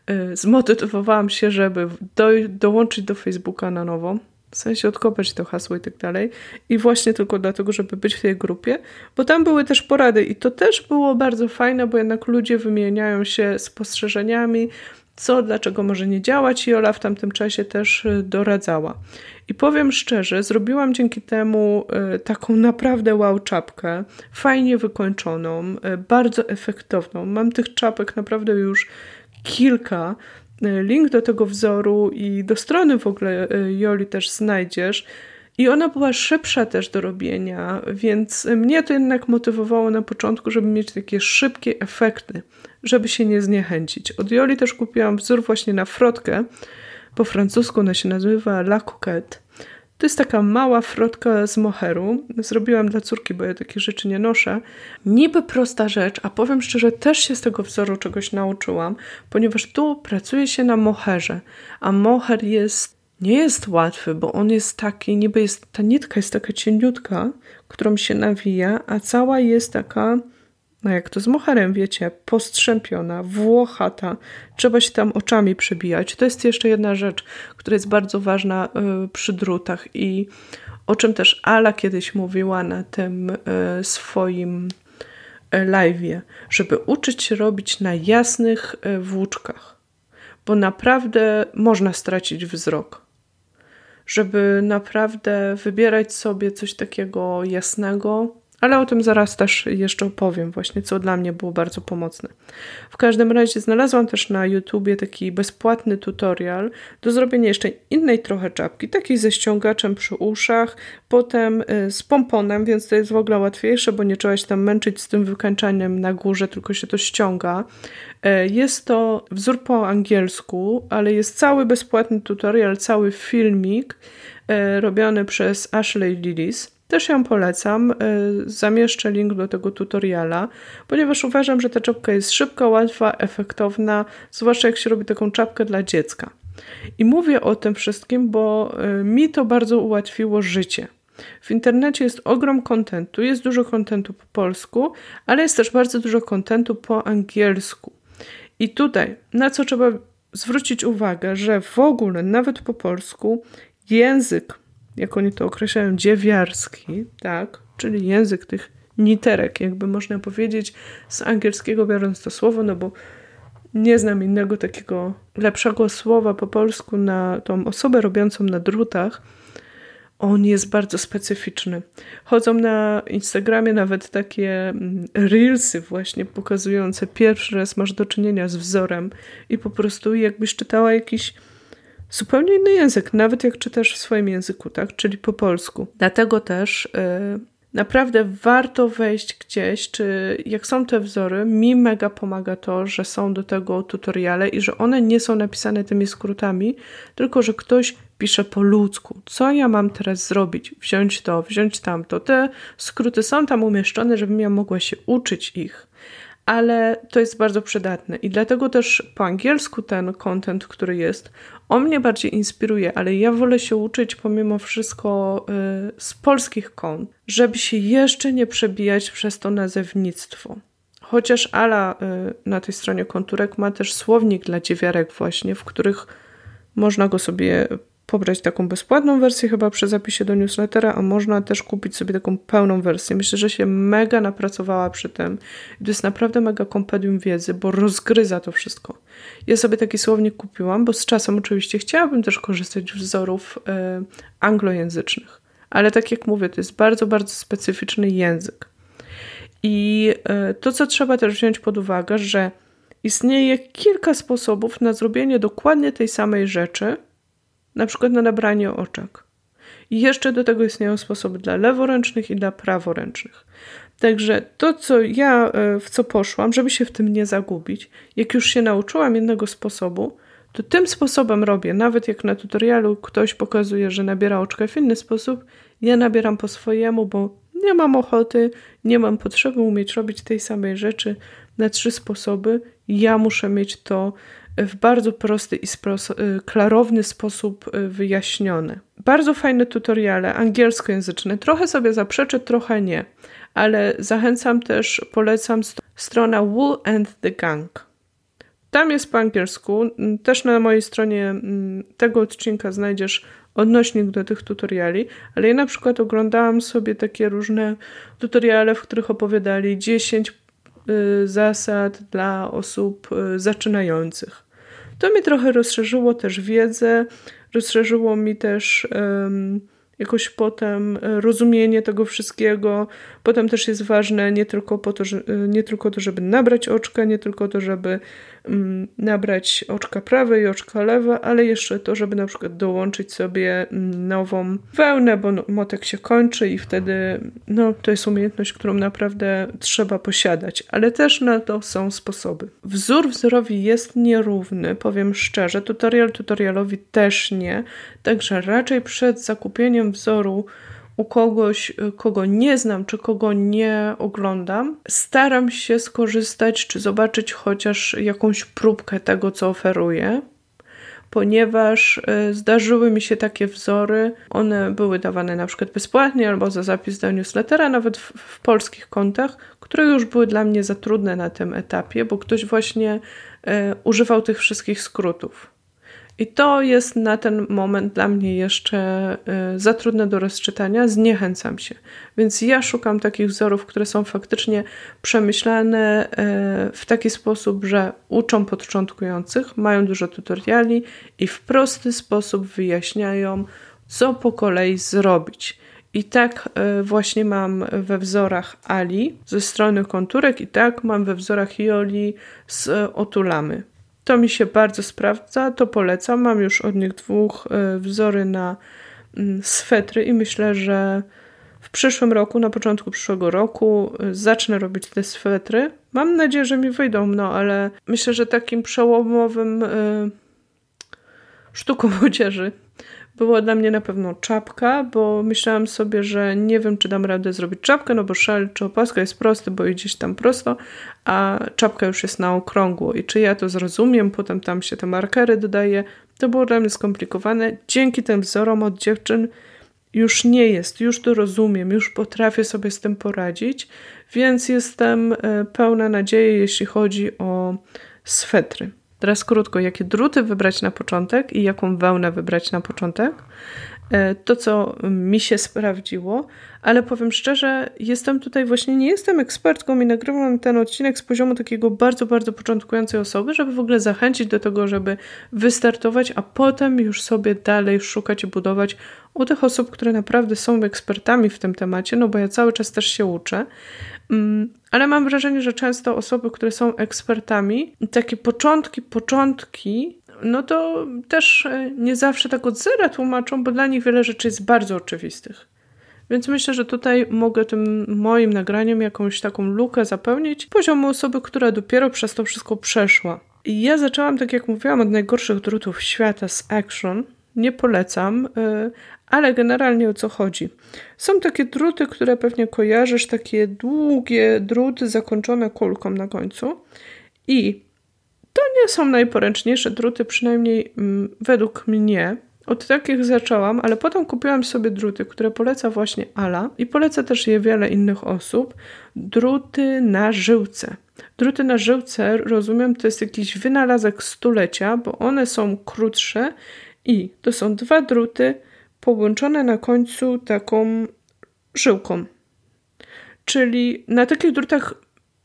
y, zmotywowałam się, żeby do, dołączyć do Facebooka na nowo w sensie odkopać to hasło i tak dalej. I właśnie tylko dlatego, żeby być w tej grupie, bo tam były też porady i to też było bardzo fajne, bo jednak ludzie wymieniają się spostrzeżeniami, co, dlaczego może nie działać i Ola w tamtym czasie też y, doradzała. I powiem szczerze, zrobiłam dzięki temu y, taką naprawdę wow czapkę, fajnie wykończoną, y, bardzo efektowną. Mam tych czapek naprawdę już kilka. Link do tego wzoru i do strony w ogóle Joli też znajdziesz. I ona była szybsza też do robienia, więc mnie to jednak motywowało na początku, żeby mieć takie szybkie efekty, żeby się nie zniechęcić. Od Joli też kupiłam wzór właśnie na frotkę. Po francusku ona się nazywa La Coquette. To jest taka mała frotka z moheru. Zrobiłam dla córki, bo ja takie rzeczy nie noszę. Niby prosta rzecz, a powiem szczerze, też się z tego wzoru czegoś nauczyłam, ponieważ tu pracuje się na moherze, a moher jest nie jest łatwy, bo on jest taki, niby jest, ta nitka jest taka cieniutka, którą się nawija, a cała jest taka, no jak to z moherem, wiecie, postrzępiona, włochata. Trzeba się tam oczami przebijać. To jest jeszcze jedna rzecz, która jest bardzo ważna y, przy drutach i o czym też Ala kiedyś mówiła na tym y, swoim y, live'ie, żeby uczyć się robić na jasnych włóczkach, bo naprawdę można stracić wzrok żeby naprawdę wybierać sobie coś takiego jasnego, ale o tym zaraz też jeszcze opowiem, właśnie co dla mnie było bardzo pomocne. W każdym razie znalazłam też na YouTubie taki bezpłatny tutorial do zrobienia jeszcze innej trochę czapki, takiej ze ściągaczem przy uszach, potem y, z pomponem, więc to jest w ogóle łatwiejsze, bo nie trzeba się tam męczyć z tym wykańczaniem na górze, tylko się to ściąga. Y, jest to wzór po angielsku, ale jest cały bezpłatny tutorial, cały filmik y, robiony przez Ashley Lillis. Też ją polecam. E, zamieszczę link do tego tutoriala, ponieważ uważam, że ta czapka jest szybka, łatwa, efektowna, zwłaszcza jak się robi taką czapkę dla dziecka. I mówię o tym wszystkim, bo e, mi to bardzo ułatwiło życie. W internecie jest ogrom kontentu, jest dużo kontentu po polsku, ale jest też bardzo dużo kontentu po angielsku. I tutaj, na co trzeba zwrócić uwagę, że w ogóle, nawet po polsku, język jak oni to określają, dziewiarski, tak, czyli język tych niterek, jakby można powiedzieć, z angielskiego biorąc to słowo, no bo nie znam innego takiego lepszego słowa po polsku na tą osobę robiącą na drutach. On jest bardzo specyficzny. Chodzą na Instagramie nawet takie mm, reelsy właśnie pokazujące pierwszy raz masz do czynienia z wzorem i po prostu jakbyś czytała jakiś zupełnie inny język, nawet jak czytasz w swoim języku, tak? Czyli po polsku. Dlatego też yy, naprawdę warto wejść gdzieś, czy jak są te wzory, mi mega pomaga to, że są do tego tutoriale i że one nie są napisane tymi skrótami, tylko że ktoś pisze po ludzku. Co ja mam teraz zrobić? Wziąć to, wziąć tamto. Te skróty są tam umieszczone, żebym ja mogła się uczyć ich ale to jest bardzo przydatne i dlatego też po angielsku ten content, który jest, on mnie bardziej inspiruje, ale ja wolę się uczyć pomimo wszystko y, z polskich kont, żeby się jeszcze nie przebijać przez to nazewnictwo. Chociaż Ala y, na tej stronie konturek ma też słownik dla dziewiarek właśnie, w których można go sobie pobrać taką bezpłatną wersję chyba przy zapisie do newslettera, a można też kupić sobie taką pełną wersję. Myślę, że się mega napracowała przy tym. to jest naprawdę mega kompendium wiedzy, bo rozgryza to wszystko. Ja sobie taki słownik kupiłam, bo z czasem oczywiście chciałabym też korzystać z wzorów y, anglojęzycznych. Ale tak jak mówię, to jest bardzo, bardzo specyficzny język. I y, to, co trzeba też wziąć pod uwagę, że istnieje kilka sposobów na zrobienie dokładnie tej samej rzeczy, na przykład na nabranie oczek. I jeszcze do tego istnieją sposoby dla leworęcznych i dla praworęcznych. Także to, co ja e, w co poszłam, żeby się w tym nie zagubić, jak już się nauczyłam jednego sposobu, to tym sposobem robię. Nawet jak na tutorialu ktoś pokazuje, że nabiera oczka w inny sposób, ja nabieram po swojemu, bo nie mam ochoty, nie mam potrzeby umieć robić tej samej rzeczy na trzy sposoby. Ja muszę mieć to w bardzo prosty i y, klarowny sposób y, wyjaśnione. Bardzo fajne tutoriale angielskojęzyczne. Trochę sobie zaprzeczę, trochę nie, ale zachęcam też, polecam st strona Wool and the Gang. Tam jest po angielsku. Też na mojej stronie tego odcinka znajdziesz odnośnik do tych tutoriali, ale ja na przykład oglądałam sobie takie różne tutoriale, w których opowiadali 10 Y, zasad dla osób y, zaczynających. To mi trochę rozszerzyło też wiedzę, rozszerzyło mi też jakoś potem rozumienie tego wszystkiego. Potem też jest ważne nie tylko, po to, że, nie tylko to, żeby nabrać oczka, nie tylko to, żeby nabrać oczka prawe i oczka lewe, ale jeszcze to, żeby na przykład dołączyć sobie mm, nową wełnę, bo no, motek się kończy i wtedy no, to jest umiejętność, którą naprawdę trzeba posiadać, ale też na to są sposoby. Wzór wzorowi jest nierówny, powiem szczerze, tutorial tutorialowi też nie, także raczej przed zakupieniem wzoru u kogoś, y, kogo nie znam, czy kogo nie oglądam, staram się skorzystać, czy zobaczyć chociaż jakąś próbkę tego, co oferuje, ponieważ y, zdarzyły mi się takie wzory. One były dawane na przykład bezpłatnie albo za zapis do newslettera, nawet w, w polskich kontach, które już były dla mnie za trudne na tym etapie, bo ktoś właśnie y, używał tych wszystkich skrótów. I to jest na ten moment dla mnie jeszcze y, za trudne do rozczytania, zniechęcam się. Więc ja szukam takich wzorów, które są faktycznie przemyślane y, w taki sposób, że uczą początkujących, mają dużo tutoriali i w prosty sposób wyjaśniają, co po kolei zrobić. I tak y, właśnie mam we wzorach Ali ze strony konturek, i tak mam we wzorach Ioli z otulamy. To mi się bardzo sprawdza, to polecam. Mam już od nich dwóch e, wzory na mm, swetry i myślę, że w przyszłym roku, na początku przyszłego roku e, zacznę robić te swetry. Mam nadzieję, że mi wyjdą, no ale myślę, że takim przełomowym e, sztuką odzieży była dla mnie na pewno czapka, bo myślałam sobie, że nie wiem, czy dam radę zrobić czapkę, no bo szal czy opaska jest prosty, bo idzie tam prosto, a czapka już jest na okrągło. I czy ja to zrozumiem, potem tam się te markery dodaje, to było dla mnie skomplikowane. Dzięki tym wzorom od dziewczyn już nie jest, już to rozumiem, już potrafię sobie z tym poradzić, więc jestem e, pełna nadziei, jeśli chodzi o swetry. Teraz krótko, jakie druty wybrać na początek i jaką wełnę wybrać na początek. E, to, co mi się sprawdziło, ale powiem szczerze, jestem tutaj właśnie, nie jestem ekspertką i nagrywam ten odcinek z poziomu takiego bardzo, bardzo początkującej osoby, żeby w ogóle zachęcić do tego, żeby wystartować, a potem już sobie dalej szukać i budować u tych osób, które naprawdę są ekspertami w tym temacie, no bo ja cały czas też się uczę. Mm, ale mam wrażenie, że często osoby, które są ekspertami, takie początki, początki, no to też e, nie zawsze tak od zera tłumaczą, bo dla nich wiele rzeczy jest bardzo oczywistych. Więc myślę, że tutaj mogę tym moim nagraniem jakąś taką lukę zapełnić poziomu osoby, która dopiero przez to wszystko przeszła. I ja zaczęłam, tak jak mówiłam, od najgorszych drutów świata z Action. Nie polecam, e, ale generalnie o co chodzi? Są takie druty, które pewnie kojarzysz, takie długie druty zakończone kulką na końcu. I to nie są najporęczniejsze druty, przynajmniej mm, według mnie. Od takich zaczęłam, ale potem kupiłam sobie druty, które poleca właśnie Ala i poleca też je wiele innych osób. Druty na żyłce. Druty na żyłce, rozumiem, to jest jakiś wynalazek stulecia, bo one są krótsze i to są dwa druty połączone na końcu taką żyłką. Czyli na takich drutach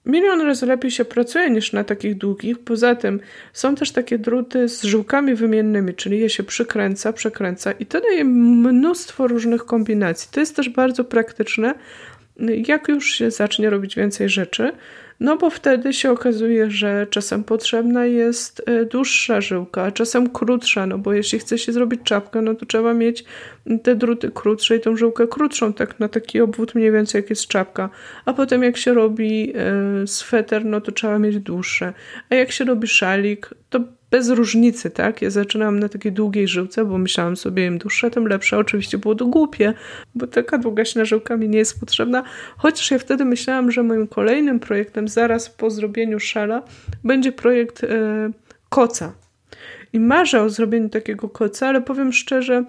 milion razy lepiej się pracuje niż na takich długich. Poza tym są też takie druty z żyłkami wymiennymi, czyli je się przykręca, przekręca i to daje mnóstwo różnych kombinacji. To jest też bardzo praktyczne, jak już się zacznie robić więcej rzeczy, no bo wtedy się okazuje, że czasem potrzebna jest e, dłuższa żyłka, a czasem krótsza, no bo jeśli chce się zrobić czapkę, no to trzeba mieć te druty krótsze i tą żyłkę krótszą, tak na taki obwód mniej więcej jak jest czapka. A potem jak się robi e, sweter, no to trzeba mieć dłuższe. A jak się robi szalik, to bez różnicy, tak? Ja zaczynałam na takiej długiej żyłce, bo myślałam sobie, im dłuższe, tym lepsze. Oczywiście było to głupie, bo taka długaśna żyłka mi nie jest potrzebna, chociaż ja wtedy myślałam, że moim kolejnym projektem, zaraz po zrobieniu szala, będzie projekt e, koca. I marzę o zrobieniu takiego koca, ale powiem szczerze,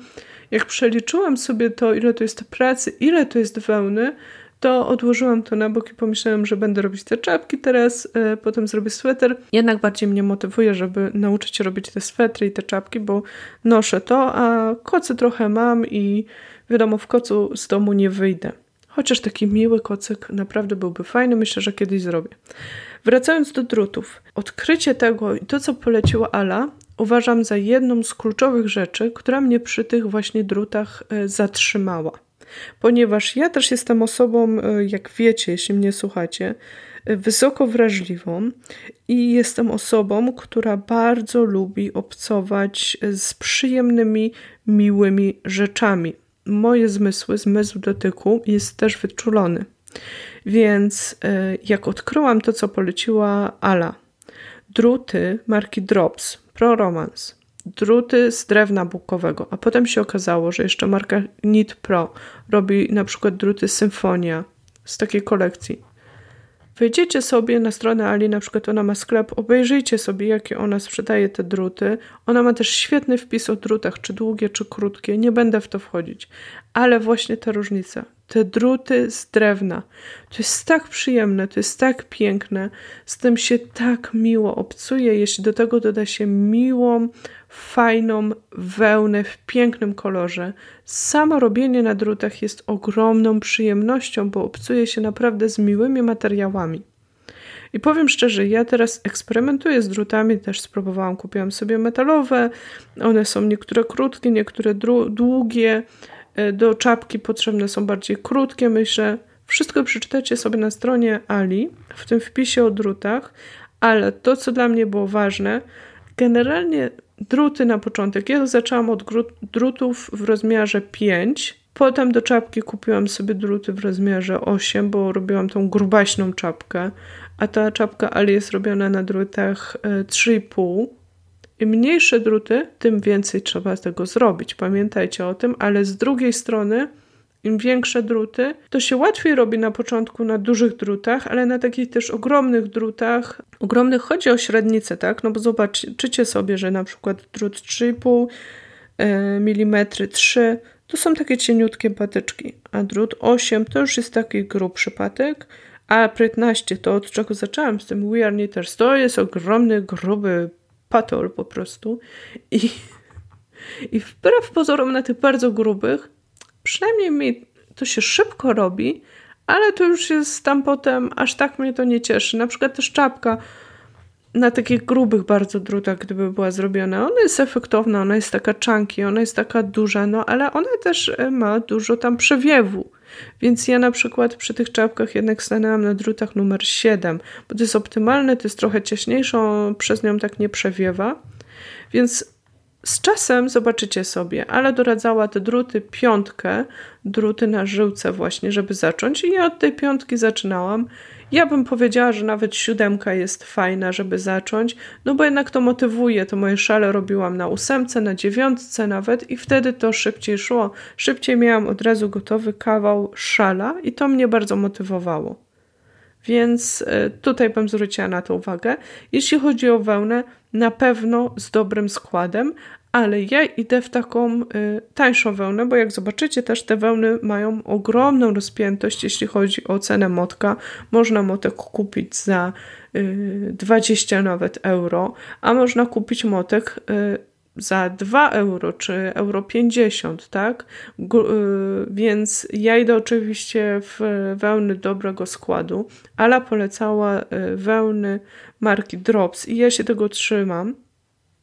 jak przeliczyłam sobie to, ile to jest pracy, ile to jest wełny, to odłożyłam to na bok i pomyślałam, że będę robić te czapki teraz, e, potem zrobię sweter. Jednak bardziej mnie motywuje, żeby nauczyć się robić te swetry i te czapki, bo noszę to, a kocy trochę mam i wiadomo, w kocu z domu nie wyjdę. Chociaż taki miły kocyk naprawdę byłby fajny, myślę, że kiedyś zrobię. Wracając do drutów. Odkrycie tego i to, co poleciła Ala, uważam za jedną z kluczowych rzeczy, która mnie przy tych właśnie drutach e, zatrzymała. Ponieważ ja też jestem osobą, e, jak wiecie, jeśli mnie słuchacie, wysoko wrażliwą i jestem osobą, która bardzo lubi obcować z przyjemnymi, miłymi rzeczami. Moje zmysły, zmysł dotyku jest też wyczulony. Więc e, jak odkryłam to, co poleciła Ala, druty marki Drops, Pro Romance, druty z drewna bukowego, a potem się okazało, że jeszcze marka Knit Pro robi na przykład druty Symfonia z takiej kolekcji. Wejdziecie sobie na stronę Ali, na przykład ona ma sklep, obejrzyjcie sobie, jakie ona sprzedaje te druty. Ona ma też świetny wpis o drutach, czy długie, czy krótkie. Nie będę w to wchodzić, ale właśnie ta różnica. Te druty z drewna. To jest tak przyjemne, to jest tak piękne, z tym się tak miło obcuje, jeśli do tego doda się miłą, fajną wełnę w pięknym kolorze. Samo robienie na drutach jest ogromną przyjemnością, bo obcuje się naprawdę z miłymi materiałami. I powiem szczerze, ja teraz eksperymentuję z drutami, też spróbowałam, kupiłam sobie metalowe. One są niektóre krótkie, niektóre długie. E, do czapki potrzebne są bardziej krótkie, myślę. Wszystko przeczytacie sobie na stronie Ali, w tym wpisie o drutach, ale to, co dla mnie było ważne, generalnie druty na początek. Ja zaczęłam od drutów w rozmiarze 5. Potem do czapki kupiłam sobie druty w rozmiarze 8, bo robiłam tą grubaśną czapkę, a ta czapka Ali jest robiona na drutach 3,5. Im mniejsze druty, tym więcej trzeba z tego zrobić. Pamiętajcie o tym, ale z drugiej strony im większe druty, to się łatwiej robi na początku na dużych drutach, ale na takich też ogromnych drutach, ogromnych chodzi o średnicę, tak? No bo zobaczycie sobie, że na przykład drut 3,5 mm 3 to są takie cieniutkie patyczki, a drut 8 to już jest taki grubszy patyk, a 15 to od czego zaczęłam z tym We Are Knitters, to jest ogromny, gruby patol po prostu i, i wbrew pozorom na tych bardzo grubych przynajmniej mi to się szybko robi, ale to już jest tam potem, aż tak mnie to nie cieszy. Na przykład też czapka na takich grubych bardzo drutach, gdyby była zrobiona, ona jest efektowna, ona jest taka chunky, ona jest taka duża, no ale ona też e, ma dużo tam przewiewu. Więc ja na przykład przy tych czapkach jednak stanęłam na drutach numer 7, bo to jest optymalne, to jest trochę cieśniejszą, przez nią tak nie przewiewa. Więc z czasem zobaczycie sobie, ale doradzała te druty piątkę, druty na żyłce właśnie, żeby zacząć i ja od tej piątki zaczynałam. Ja bym powiedziała, że nawet siódemka jest fajna, żeby zacząć, no bo jednak to motywuje. To moje szale robiłam na ósemce, na dziewiątce nawet i wtedy to szybciej szło. Szybciej miałam od razu gotowy kawał szala i to mnie bardzo motywowało. Więc e, tutaj bym zwróciła na to uwagę. Jeśli chodzi o wełnę, na pewno z dobrym składem, ale ja idę w taką y, tańszą wełnę, bo jak zobaczycie też te wełny mają ogromną rozpiętość, jeśli chodzi o cenę motka. Można motek kupić za y, 20 nawet euro, a można kupić motek y, za 2 euro czy euro 50, tak? Y, więc ja idę oczywiście w wełny dobrego składu. Ala polecała y, wełny marki Drops i ja się tego trzymam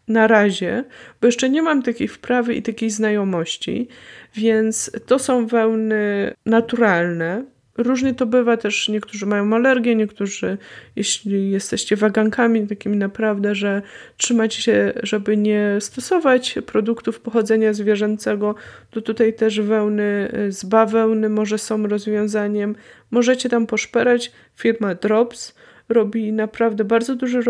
na razie, bo jeszcze nie mam takiej wprawy i takiej znajomości, więc to są wełny naturalne. Różnie to bywa też, niektórzy mają alergię, niektórzy, jeśli jesteście wagankami takimi naprawdę, że trzymacie się, żeby nie stosować produktów pochodzenia zwierzęcego, to tutaj też wełny z bawełny może są rozwiązaniem. Możecie tam poszperać, firma Drops, robi naprawdę bardzo duży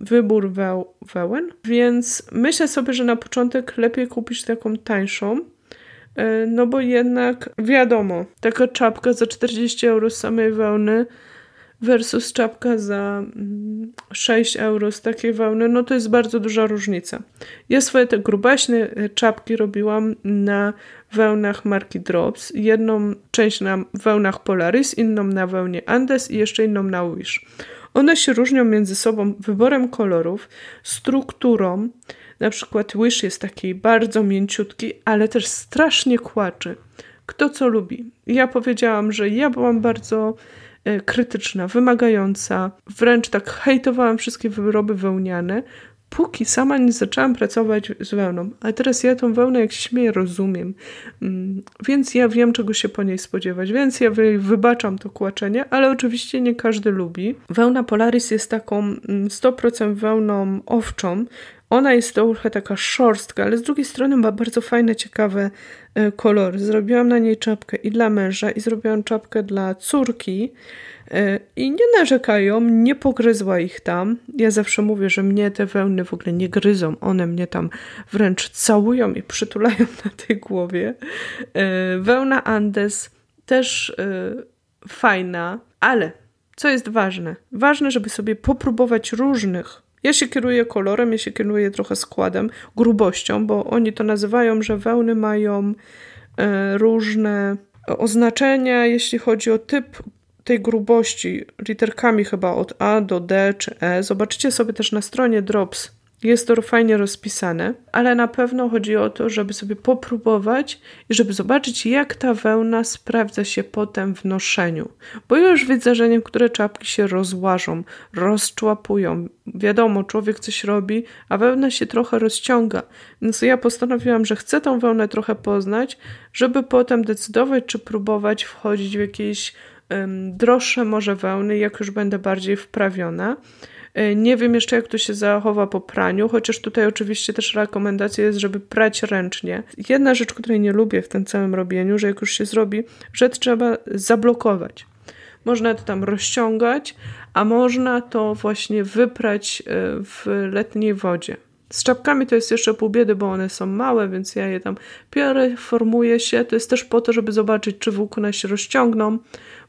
wybór weł wełen, więc myślę sobie, że na początek lepiej kupić taką tańszą, e, no bo jednak wiadomo, taka czapka za 40 euro z samej wełny versus czapka za 6 mm, euro z takiej wełny, no to jest bardzo duża różnica. Ja swoje te grubaśne e, czapki robiłam na wełnach marki Drops. Jedną część na wełnach Polaris, inną na wełnie Andes i jeszcze inną na Wish. One się różnią między sobą wyborem kolorów, strukturą. Na przykład Wish jest taki bardzo mięciutki, ale też strasznie kłaczy. Kto co lubi. Ja powiedziałam, że ja byłam bardzo e, krytyczna, wymagająca, wręcz tak hejtowałam wszystkie wyroby wełniane. Póki sama nie zaczęłam pracować z wełną. A teraz ja tą wełnę, jak śmieję, rozumiem. Mm, więc ja wiem, czego się po niej spodziewać. Więc ja wybaczam to kłaczenie, ale oczywiście nie każdy lubi. Wełna Polaris jest taką 100% mm, wełną owczą, ona jest trochę taka szorstka, ale z drugiej strony ma bardzo fajne, ciekawe e, kolory. Zrobiłam na niej czapkę i dla męża, i zrobiłam czapkę dla córki. E, I nie narzekają, nie pogryzła ich tam. Ja zawsze mówię, że mnie te wełny w ogóle nie gryzą. One mnie tam wręcz całują i przytulają na tej głowie. E, wełna Andes też fajna, ale co jest ważne? Ważne, żeby sobie popróbować różnych ja się kieruję kolorem, ja się kieruję trochę składem, grubością, bo oni to nazywają, że wełny mają e, różne oznaczenia, jeśli chodzi o typ tej grubości, literkami chyba od A do D czy E. Zobaczycie sobie też na stronie Drops jest to fajnie rozpisane, ale na pewno chodzi o to, żeby sobie popróbować i żeby zobaczyć, jak ta wełna sprawdza się potem w noszeniu. Bo już widzę, że niektóre czapki się rozłażą, rozczłapują. Wiadomo, człowiek coś robi, a wełna się trochę rozciąga. Więc ja postanowiłam, że chcę tą wełnę trochę poznać, żeby potem decydować, czy próbować wchodzić w jakieś droższe może wełny, jak już będę bardziej wprawiona. E, nie wiem jeszcze, jak to się zachowa po praniu, chociaż tutaj oczywiście też rekomendacja jest, żeby prać ręcznie. Jedna rzecz, której nie lubię w tym całym robieniu, że jak już się zrobi, że trzeba zablokować. Można to tam rozciągać, a można to właśnie wyprać e, w letniej wodzie. Z czapkami to jest jeszcze pół biedy, bo one są małe, więc ja je tam biorę, formuję się. To jest też po to, żeby zobaczyć, czy włókna się rozciągną,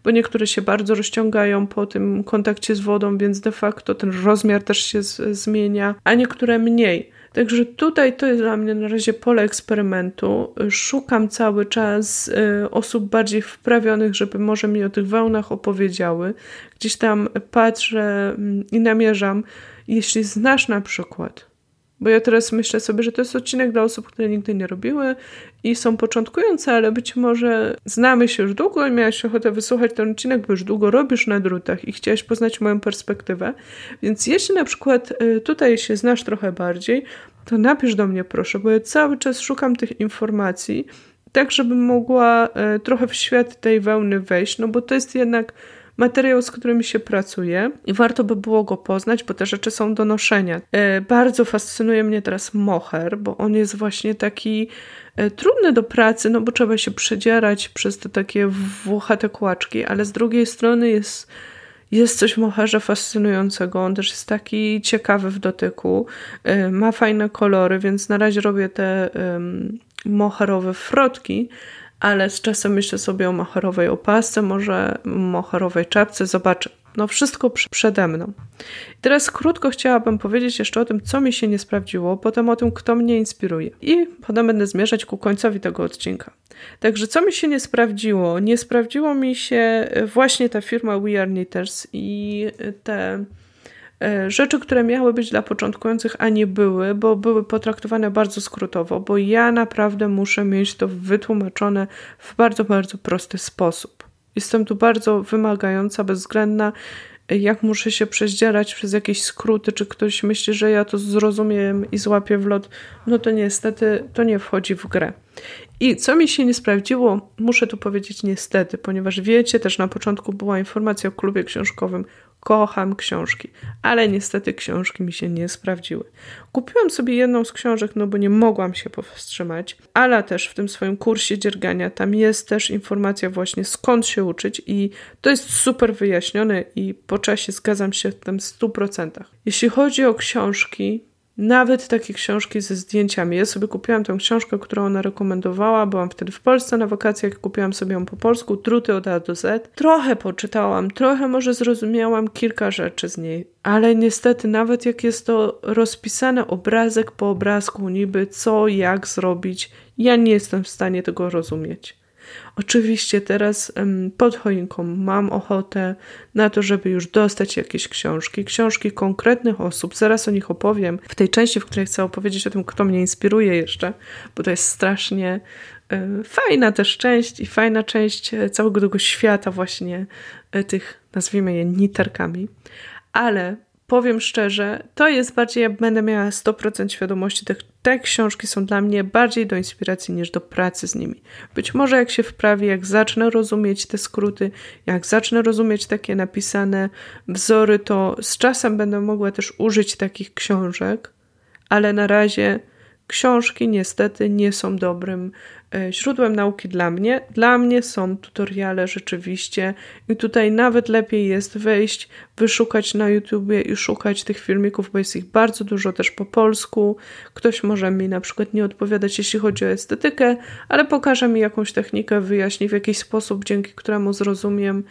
bo niektóre się bardzo rozciągają po tym kontakcie z wodą, więc de facto ten rozmiar też się z, zmienia, a niektóre mniej. Także tutaj to jest dla mnie na razie pole eksperymentu. Szukam cały czas y, osób bardziej wprawionych, żeby może mi o tych wełnach opowiedziały. Gdzieś tam patrzę y, i namierzam. Jeśli znasz na przykład bo ja teraz myślę sobie, że to jest odcinek dla osób, które nigdy nie robiły i są początkujące, ale być może znamy się już długo i miałaś ochotę wysłuchać ten odcinek, bo już długo robisz na drutach i chciałaś poznać moją perspektywę. Więc jeśli na przykład y, tutaj się znasz trochę bardziej, to napisz do mnie proszę, bo ja cały czas szukam tych informacji, tak żebym mogła y, trochę w świat tej wełny wejść, no bo to jest jednak materiał, z którym się pracuje i warto by było go poznać, bo te rzeczy są do noszenia. E, bardzo fascynuje mnie teraz moher, bo on jest właśnie taki e, trudny do pracy, no bo trzeba się przedzierać przez te takie włochate kłaczki, ale z drugiej strony jest jest coś w moherze fascynującego. On też jest taki ciekawy w dotyku. E, ma fajne kolory, więc na razie robię te moherowe frotki, ale z czasem myślę sobie o moherowej opasce, może moherowej czapce, zobaczę. No wszystko przede mną. I teraz krótko chciałabym powiedzieć jeszcze o tym, co mi się nie sprawdziło, potem o tym, kto mnie inspiruje. I potem będę zmierzać ku końcowi tego odcinka. Także co mi się nie sprawdziło? Nie sprawdziło mi się właśnie ta firma We Are Knitters i te E, rzeczy, które miały być dla początkujących, a nie były, bo były potraktowane bardzo skrótowo, bo ja naprawdę muszę mieć to wytłumaczone w bardzo, bardzo prosty sposób. Jestem tu bardzo wymagająca, bezwzględna, jak muszę się przeździerać przez jakieś skróty, czy ktoś myśli, że ja to zrozumiem i złapię w lot, no to niestety to nie wchodzi w grę. I co mi się nie sprawdziło, muszę tu powiedzieć niestety, ponieważ wiecie, też na początku była informacja o klubie książkowym kocham książki, ale niestety książki mi się nie sprawdziły. Kupiłam sobie jedną z książek, no bo nie mogłam się powstrzymać, ale też w tym swoim kursie dziergania tam jest też informacja właśnie skąd się uczyć i to jest super wyjaśnione i po czasie zgadzam się w tym 100%. Jeśli chodzi o książki, nawet takie książki ze zdjęciami. Ja sobie kupiłam tę książkę, którą ona rekomendowała. Byłam wtedy w Polsce na wakacjach, kupiłam sobie ją po polsku, truty od A do Z. Trochę poczytałam, trochę może zrozumiałam kilka rzeczy z niej, ale niestety nawet jak jest to rozpisane obrazek po obrazku, niby co, jak zrobić, ja nie jestem w stanie tego rozumieć. Oczywiście teraz pod choinką mam ochotę na to, żeby już dostać jakieś książki, książki konkretnych osób. Zaraz o nich opowiem w tej części, w której chcę opowiedzieć o tym, kto mnie inspiruje jeszcze, bo to jest strasznie fajna też część i fajna część e, całego tego świata właśnie e, tych, nazwijmy je niterkami. Ale powiem szczerze, to jest bardziej, ja będę miała 100% świadomości, te, te książki są dla mnie bardziej do inspiracji niż do pracy z nimi. Być może jak się wprawi, jak zacznę rozumieć te skróty, jak zacznę rozumieć takie napisane wzory, to z czasem będę mogła też użyć takich książek, ale na razie książki niestety nie są dobrym źródłem nauki dla mnie. Dla mnie są tutoriale rzeczywiście i tutaj nawet lepiej jest wejść, wyszukać na YouTubie i szukać tych filmików, bo jest ich bardzo dużo też po polsku. Ktoś może mi na przykład nie odpowiadać, jeśli chodzi o estetykę, ale pokaże mi jakąś technikę, wyjaśni w jakiś sposób, dzięki któremu zrozumiem,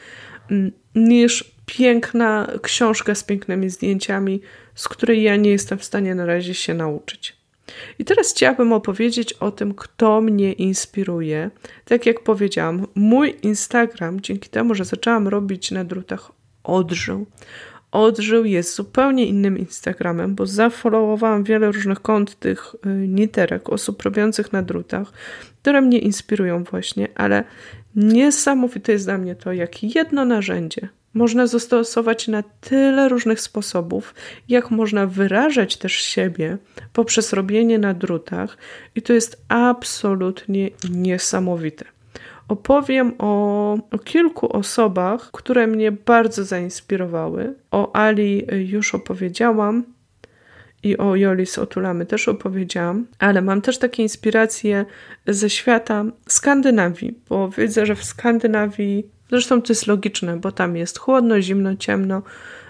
mm, niż piękna książka z pięknymi zdjęciami, z której ja nie jestem w stanie na razie się nauczyć. I teraz chciałabym opowiedzieć o tym, kto mnie inspiruje. Tak jak powiedziałam, mój Instagram, dzięki temu, że zaczęłam robić na drutach, odżył. Odżył jest zupełnie innym Instagramem, bo zafollowowałam wiele różnych kont tych y, niterek, osób robiących na drutach, które mnie inspirują właśnie, ale niesamowite jest dla mnie to, jak jedno narzędzie można zastosować na tyle różnych sposobów, jak można wyrażać też siebie poprzez robienie na drutach, i to jest absolutnie niesamowite. Opowiem o, o kilku osobach, które mnie bardzo zainspirowały. O Ali już opowiedziałam, i o Joli z Otulamy też opowiedziałam, ale mam też takie inspiracje ze świata Skandynawii, bo widzę, że w Skandynawii Zresztą to jest logiczne, bo tam jest chłodno, zimno, ciemno.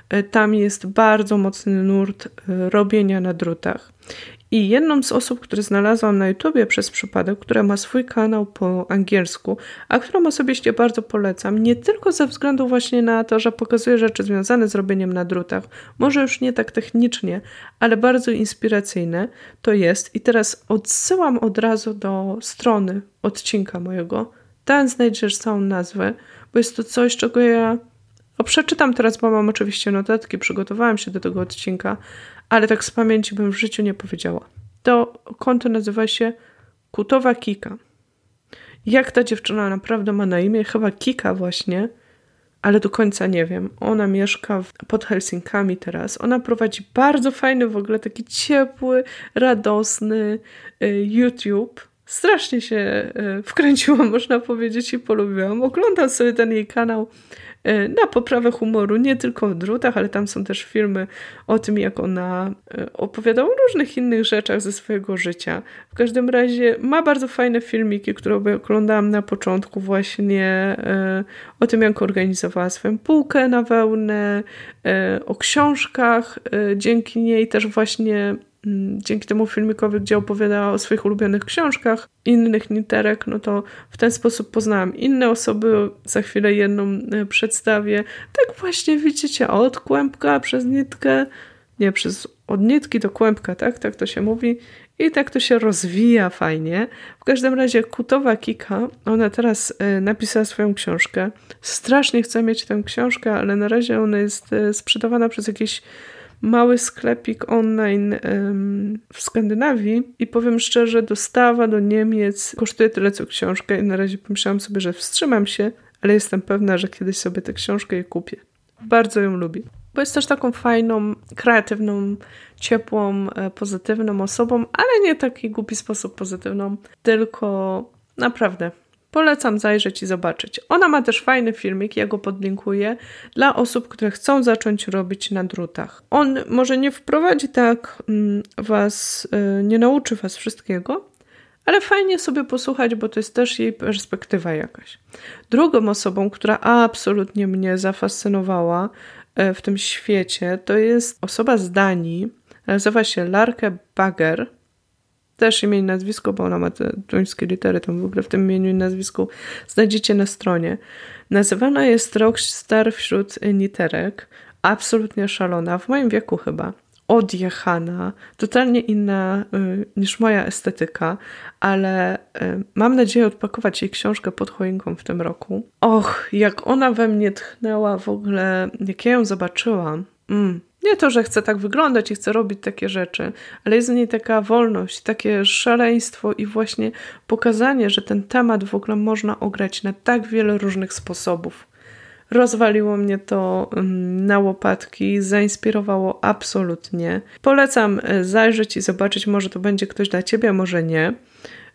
E, tam jest bardzo mocny nurt e, robienia na drutach. I jedną z osób, które znalazłam na YouTubie przez przypadek, która ma swój kanał po angielsku, a którą osobiście bardzo polecam, nie tylko ze względu właśnie na to, że pokazuje rzeczy związane z robieniem na drutach, może już nie tak technicznie, ale bardzo inspiracyjne to jest. I teraz odsyłam od razu do strony odcinka mojego. Tam znajdziesz całą nazwę bo jest to coś, czego ja o, przeczytam teraz, bo mam oczywiście notatki, przygotowałam się do tego odcinka, ale tak z pamięci bym w życiu nie powiedziała. To konto nazywa się Kutowa Kika. Jak ta dziewczyna naprawdę ma na imię? Chyba Kika właśnie, ale do końca nie wiem. Ona mieszka pod Helsinkami teraz. Ona prowadzi bardzo fajny, w ogóle taki ciepły, radosny y, YouTube strasznie się e, wkręciłam, można powiedzieć, i polubiłam. Oglądam sobie ten jej kanał e, na poprawę humoru, nie tylko o drutach, ale tam są też filmy o tym, jak ona e, opowiada o różnych innych rzeczach ze swojego życia. W każdym razie ma bardzo fajne filmiki, które oglądałam na początku właśnie o tym, jak organizowała swoją półkę na wełnę, o książkach. Dzięki niej też właśnie dzięki temu filmikowi, gdzie opowiadała o swoich ulubionych książkach, innych niterek, no to w ten sposób poznałam inne osoby. Za chwilę jedną e, przedstawię. Tak właśnie widzicie, od kłębka przez nitkę, nie przez od nitki do kłębka, tak? Tak to się mówi. I tak to się rozwija fajnie. W każdym razie Kutowa Kika, ona teraz e, napisała swoją książkę. Strasznie chcę mieć tę książkę, ale na razie ona jest e, sprzedawana przez jakieś mały sklepik online w Skandynawii i powiem szczerze, dostawa do Niemiec kosztuje tyle co książka i na razie pomyślałam sobie, że wstrzymam się, ale jestem pewna, że kiedyś sobie tę książkę i kupię. Bardzo ją lubię. Bo jest też taką fajną, kreatywną, ciepłą, e, pozytywną osobą, ale nie taki głupi sposób pozytywną, tylko naprawdę Polecam zajrzeć i zobaczyć. Ona ma też fajny filmik, ja go podlinkuję, dla osób, które chcą zacząć robić na drutach. On może nie wprowadzi tak mm, was, y, nie nauczy was wszystkiego, ale fajnie sobie posłuchać, bo to jest też jej perspektywa jakaś. Drugą osobą, która absolutnie mnie zafascynowała y, w tym świecie, to jest osoba z Danii, nazywa się Larke Bagger też imię i nazwisko, bo ona ma te duńskie litery, tam w ogóle w tym imieniu i nazwisku znajdziecie na stronie. Nazywana jest rockstar wśród niterek, absolutnie szalona, w moim wieku chyba, odjechana, totalnie inna y, niż moja estetyka, ale y, mam nadzieję odpakować jej książkę pod choinką w tym roku. Och, jak ona we mnie tchnęła w ogóle, jak ja ją zobaczyłam, mm, nie to, że chcę tak wyglądać i chcę robić takie rzeczy, ale jest w niej taka wolność, takie szaleństwo i właśnie pokazanie, że ten temat w ogóle można ograć na tak wiele różnych sposobów. rozwaliło mnie to mm, na łopatki, zainspirowało absolutnie. Polecam e, zajrzeć i zobaczyć, może to będzie ktoś dla ciebie, może nie.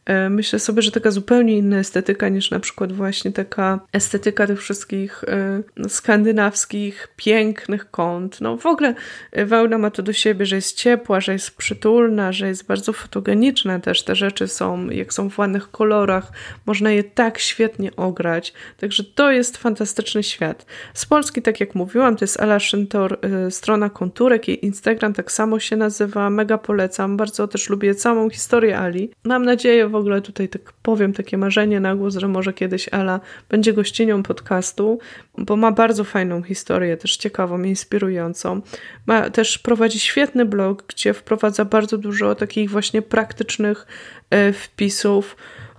E, myślę sobie, że taka zupełnie inna estetyka niż na przykład właśnie taka estetyka tych wszystkich e, skandynawskich, pięknych kąt. No w ogóle e, wełna ma to do siebie, że jest ciepła, że jest przytulna, że jest bardzo fotogeniczna też. Te rzeczy są, jak są w ładnych kolorach, można je tak świetnie ograć. Także to jest fantastyczny świat. Z Polski, tak jak mówiłam, to jest Ala Szyntor, strona Konturek, jej Instagram tak samo się nazywa, mega polecam. Bardzo też lubię całą historię Ali. Mam nadzieję w ogóle tutaj tak powiem takie marzenie na głos, że może kiedyś Ala będzie gościnią podcastu, bo ma bardzo fajną historię, też ciekawą, inspirującą. Ma, też prowadzi świetny blog, gdzie wprowadza bardzo dużo takich właśnie praktycznych e, wpisów.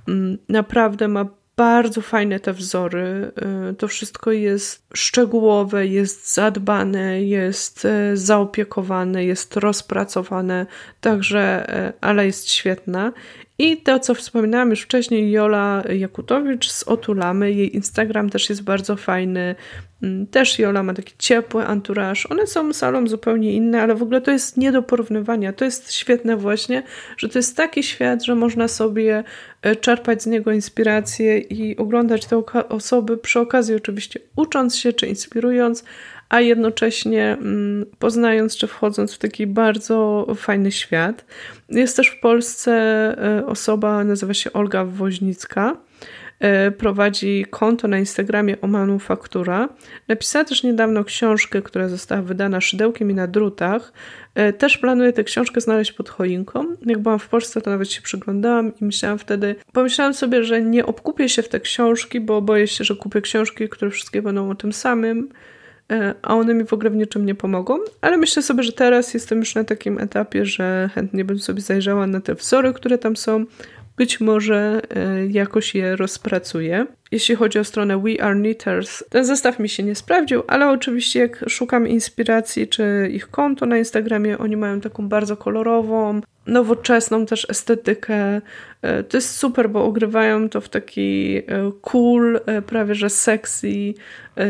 Mm, naprawdę ma bardzo fajne te wzory. E, to wszystko jest szczegółowe, jest zadbane, jest e, zaopiekowane, jest rozpracowane, także ale jest świetna. I to, co wspominałam już wcześniej, Jola Jakutowicz z Otulamy. Jej Instagram też jest bardzo fajny. Mm, też Jola ma taki ciepły anturaż. One są salą zupełnie inne, ale w ogóle to jest nie do porównywania. To jest świetne właśnie, że to jest taki świat, że można sobie e, czerpać z niego inspirację i oglądać te osoby, przy okazji oczywiście ucząc się czy inspirując, a jednocześnie mm, poznając czy wchodząc w taki bardzo fajny świat. Jest też w Polsce e, osoba, nazywa się Olga Woźnicka. E, prowadzi konto na Instagramie o manufaktura. Napisała też niedawno książkę, która została wydana szydełkiem i na drutach. E, też planuję tę książkę znaleźć pod choinką. Jak byłam w Polsce, to nawet się przyglądałam i myślałam wtedy, pomyślałam sobie, że nie obkupię się w te książki, bo boję się, że kupię książki, które wszystkie będą o tym samym a one mi w ogóle w niczym nie pomogą, ale myślę sobie, że teraz jestem już na takim etapie, że chętnie bym sobie zajrzała na te wzory, które tam są. Być może e, jakoś je rozpracuję. Jeśli chodzi o stronę We Are Knitters, ten zestaw mi się nie sprawdził, ale oczywiście jak szukam inspiracji, czy ich konto na Instagramie, oni mają taką bardzo kolorową, nowoczesną też estetykę. E, to jest super, bo ogrywają to w taki e, cool, e, prawie że sexy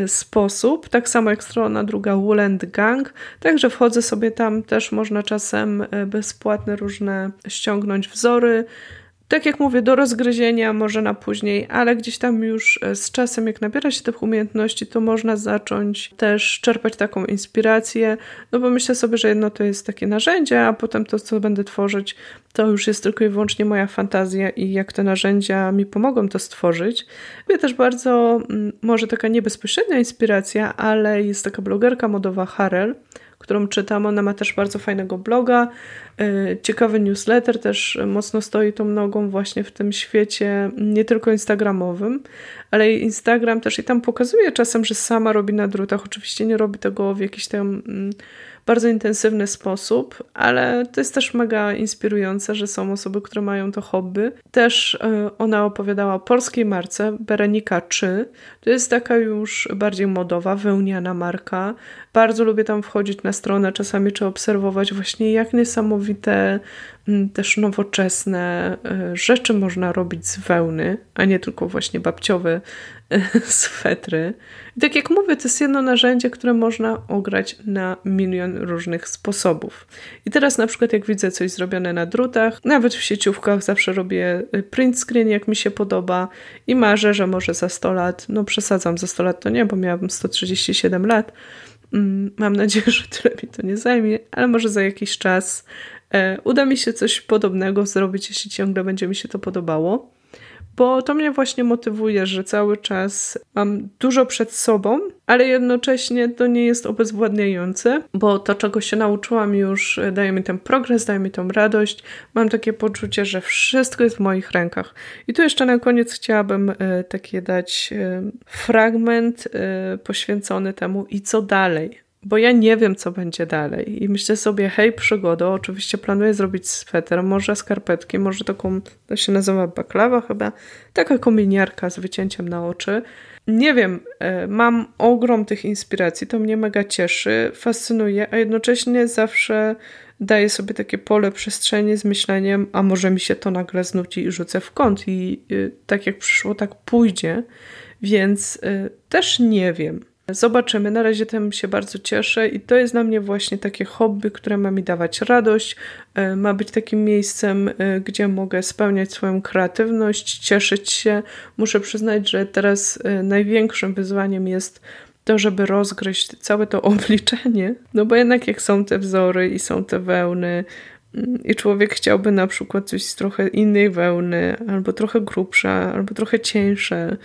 sposób. Tak samo jak strona druga Woolend Gang. Także wchodzę sobie tam, też można czasem bezpłatne różne ściągnąć wzory tak jak mówię, do rozgryzienia może na później, ale gdzieś tam już e, z czasem, jak nabiera się tych umiejętności, to można zacząć też czerpać taką inspirację, no bo myślę sobie, że jedno to jest takie narzędzie, a potem to, co będę tworzyć, to już jest tylko i wyłącznie moja fantazja i jak te narzędzia mi pomogą to stworzyć. Wie też bardzo, mm, może taka niebezpośrednia inspiracja, ale jest taka blogerka modowa Harel, którą czytam. Ona ma też bardzo fajnego bloga, e, ciekawy newsletter, też mocno stoi tą nogą właśnie w tym świecie, nie tylko instagramowym, ale Instagram też i tam pokazuje czasem, że sama robi na drutach. Oczywiście nie robi tego w jakiś tam mm, bardzo intensywny sposób, ale to jest też mega inspirujące, że są osoby, które mają to hobby. Też e, ona opowiadała o polskiej marce Berenika 3. To jest taka już bardziej modowa, wełniana marka. Bardzo lubię tam wchodzić na stronę czasami, czy obserwować właśnie jak niesamowite Mm, też nowoczesne e, rzeczy można robić z wełny, a nie tylko właśnie babciowe swetry. I tak jak mówię, to jest jedno narzędzie, które można ograć na milion różnych sposobów. I teraz na przykład jak widzę coś zrobione na drutach, nawet w sieciówkach zawsze robię e, print screen, jak mi się podoba i marzę, że może za 100 lat, no przesadzam, za 100 lat to nie, bo miałabym 137 lat, mm, Mam nadzieję, że tyle mi to nie zajmie, ale może za jakiś czas E, uda mi się coś podobnego zrobić, jeśli ciągle będzie mi się to podobało, bo to mnie właśnie motywuje, że cały czas mam dużo przed sobą, ale jednocześnie to nie jest obezwładniające, bo to, czego się nauczyłam już, daje mi ten progres, daje mi tą radość. Mam takie poczucie, że wszystko jest w moich rękach. I tu jeszcze na koniec chciałabym e, takie dać e, fragment poświęcony temu i co dalej bo ja nie wiem, co będzie dalej. I myślę sobie, hej, przygodo, oczywiście planuję zrobić sweter, może skarpetki, może taką, to się nazywa baklawa chyba, taka kominiarka z wycięciem na oczy. Nie wiem, e, mam ogrom tych inspiracji, to mnie mega cieszy, fascynuje, a jednocześnie zawsze daję sobie takie pole przestrzeni z myśleniem, a może mi się to nagle znuci i rzucę w kąt i y, tak jak przyszło, tak pójdzie, więc y, też nie wiem. Zobaczymy. Na razie tym się bardzo cieszę i to jest dla mnie właśnie takie hobby, które ma mi dawać radość, e, ma być takim miejscem, e, gdzie mogę spełniać swoją kreatywność, cieszyć się. Muszę przyznać, że teraz e, największym wyzwaniem jest to, żeby rozgryźć całe to obliczenie, no bo jednak jak są te wzory i są te wełny, mm, i człowiek chciałby na przykład coś z trochę innej wełny, albo trochę grubsze, albo trochę cieńsze,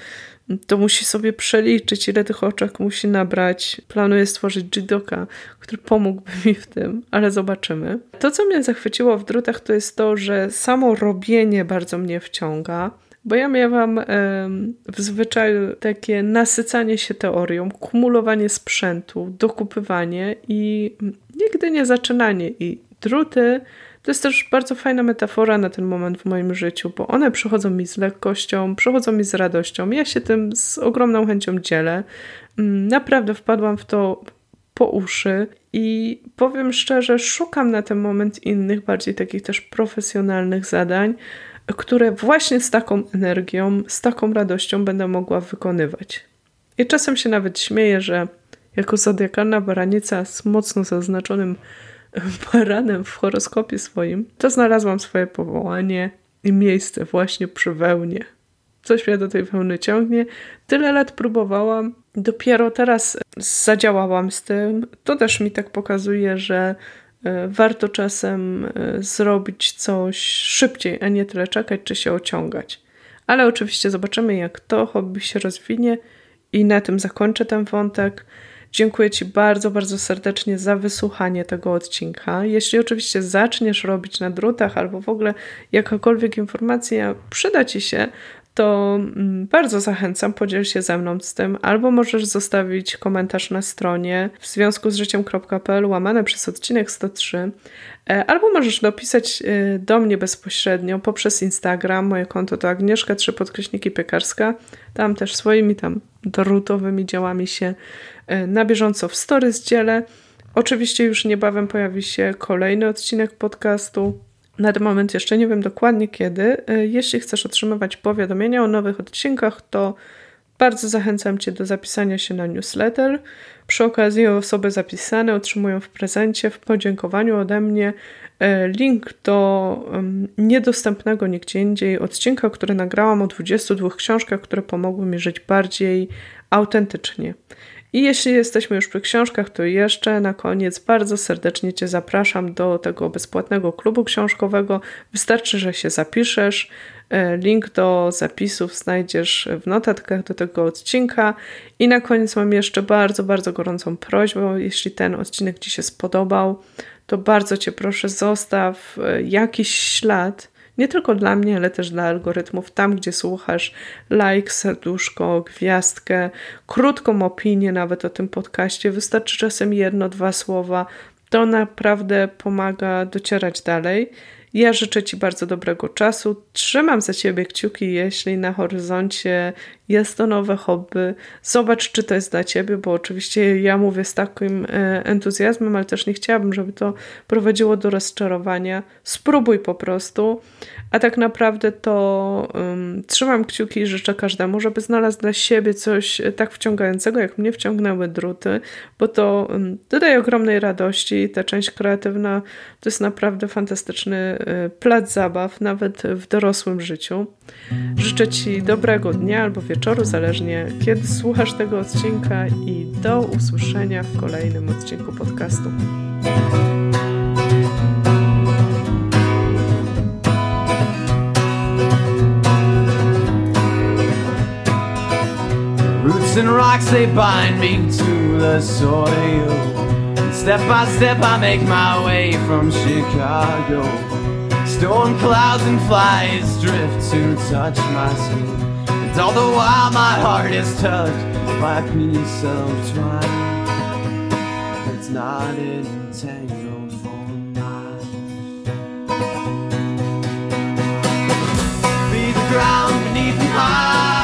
to musi sobie przeliczyć, ile tych oczek musi nabrać. Planuję stworzyć Jidoka, który pomógłby mi w tym, ale zobaczymy. To, co mnie zachwyciło w drutach, to jest to, że samo robienie bardzo mnie wciąga. Bo ja miałam w zwyczaju takie nasycanie się teorią, kumulowanie sprzętu, dokupywanie i nigdy nie zaczynanie. I druty to jest też bardzo fajna metafora na ten moment w moim życiu, bo one przychodzą mi z lekkością, przychodzą mi z radością. Ja się tym z ogromną chęcią dzielę. Mm, naprawdę wpadłam w to po uszy i powiem szczerze, szukam na ten moment innych, bardziej takich też profesjonalnych zadań, które właśnie z taką energią, z taką radością będę mogła wykonywać. I czasem się nawet śmieję, że jako zodiakalna baranica z mocno zaznaczonym baranem w horoskopie swoim, to znalazłam swoje powołanie i miejsce właśnie przy wełnie. Coś mnie do tej wełny ciągnie. Tyle lat próbowałam, dopiero teraz zadziałałam z tym. To też mi tak pokazuje, że e, warto czasem e, zrobić coś szybciej, a nie tyle czekać czy się ociągać. Ale oczywiście zobaczymy, jak to hobby się rozwinie i na tym zakończę ten wątek. Dziękuję Ci bardzo, bardzo serdecznie za wysłuchanie tego odcinka. Jeśli oczywiście zaczniesz robić na drutach albo w ogóle jakakolwiek informacja przyda Ci się, to mm, bardzo zachęcam, podziel się ze mną z tym, albo możesz zostawić komentarz na stronie w związku z życiem.pl łamane przez odcinek 103, e, albo możesz dopisać e, do mnie bezpośrednio poprzez Instagram. Moje konto to Agnieszka 3 podkreśniki piekarska. Tam też swoimi tam drutowymi działami się e, na bieżąco w stories dzielę. Oczywiście już niebawem pojawi się kolejny odcinek podcastu. Na ten moment jeszcze nie wiem dokładnie kiedy. E, jeśli chcesz otrzymywać powiadomienia o nowych odcinkach, to bardzo zachęcam Cię do zapisania się na newsletter. Przy okazji osoby zapisane otrzymują w prezencie, w podziękowaniu ode mnie e, link do niedostępnego nigdzie indziej odcinka, który nagrałam o 22 książkach, które pomogły mi żyć bardziej autentycznie. I jeśli jesteśmy już przy książkach, to jeszcze na koniec bardzo serdecznie Cię zapraszam do tego bezpłatnego klubu książkowego. Wystarczy, że się zapiszesz. E, link do zapisów znajdziesz w notatkach do tego odcinka. I na koniec mam jeszcze bardzo, bardzo gorącą prośbę. Jeśli ten odcinek Ci się spodobał, to bardzo Cię proszę, zostaw e, jakiś ślad nie tylko dla mnie, ale też dla algorytmów. Tam, gdzie słuchasz, like, serduszko, gwiazdkę, krótką opinię nawet o tym podcaście. Wystarczy czasem jedno, dwa słowa. To naprawdę pomaga docierać dalej. Ja życzę Ci bardzo dobrego czasu. Trzymam za Ciebie kciuki, jeśli na horyzoncie jest to nowe hobby. Zobacz, czy to jest dla Ciebie, bo oczywiście ja mówię z takim e, entuzjazmem, ale też nie chciałabym, żeby to prowadziło do rozczarowania. Spróbuj po prostu. A tak naprawdę to um, trzymam kciuki i życzę każdemu, żeby znalazł dla siebie coś tak wciągającego, jak mnie wciągnęły druty, bo to um, dodaje ogromnej radości. Ta część kreatywna to jest naprawdę fantastyczny plac zabaw, nawet w dorosłym życiu. Życzę Ci dobrego dnia albo wieczoru, zależnie kiedy słuchasz tego odcinka i do usłyszenia w kolejnym odcinku podcastu. Roots and rocks they bind me to the soil. Step by step I make my way from Chicago. Storm clouds and flies drift to touch my skin. And all the while my heart is touched by a piece of twine that's not entangled for mine. Be the ground beneath my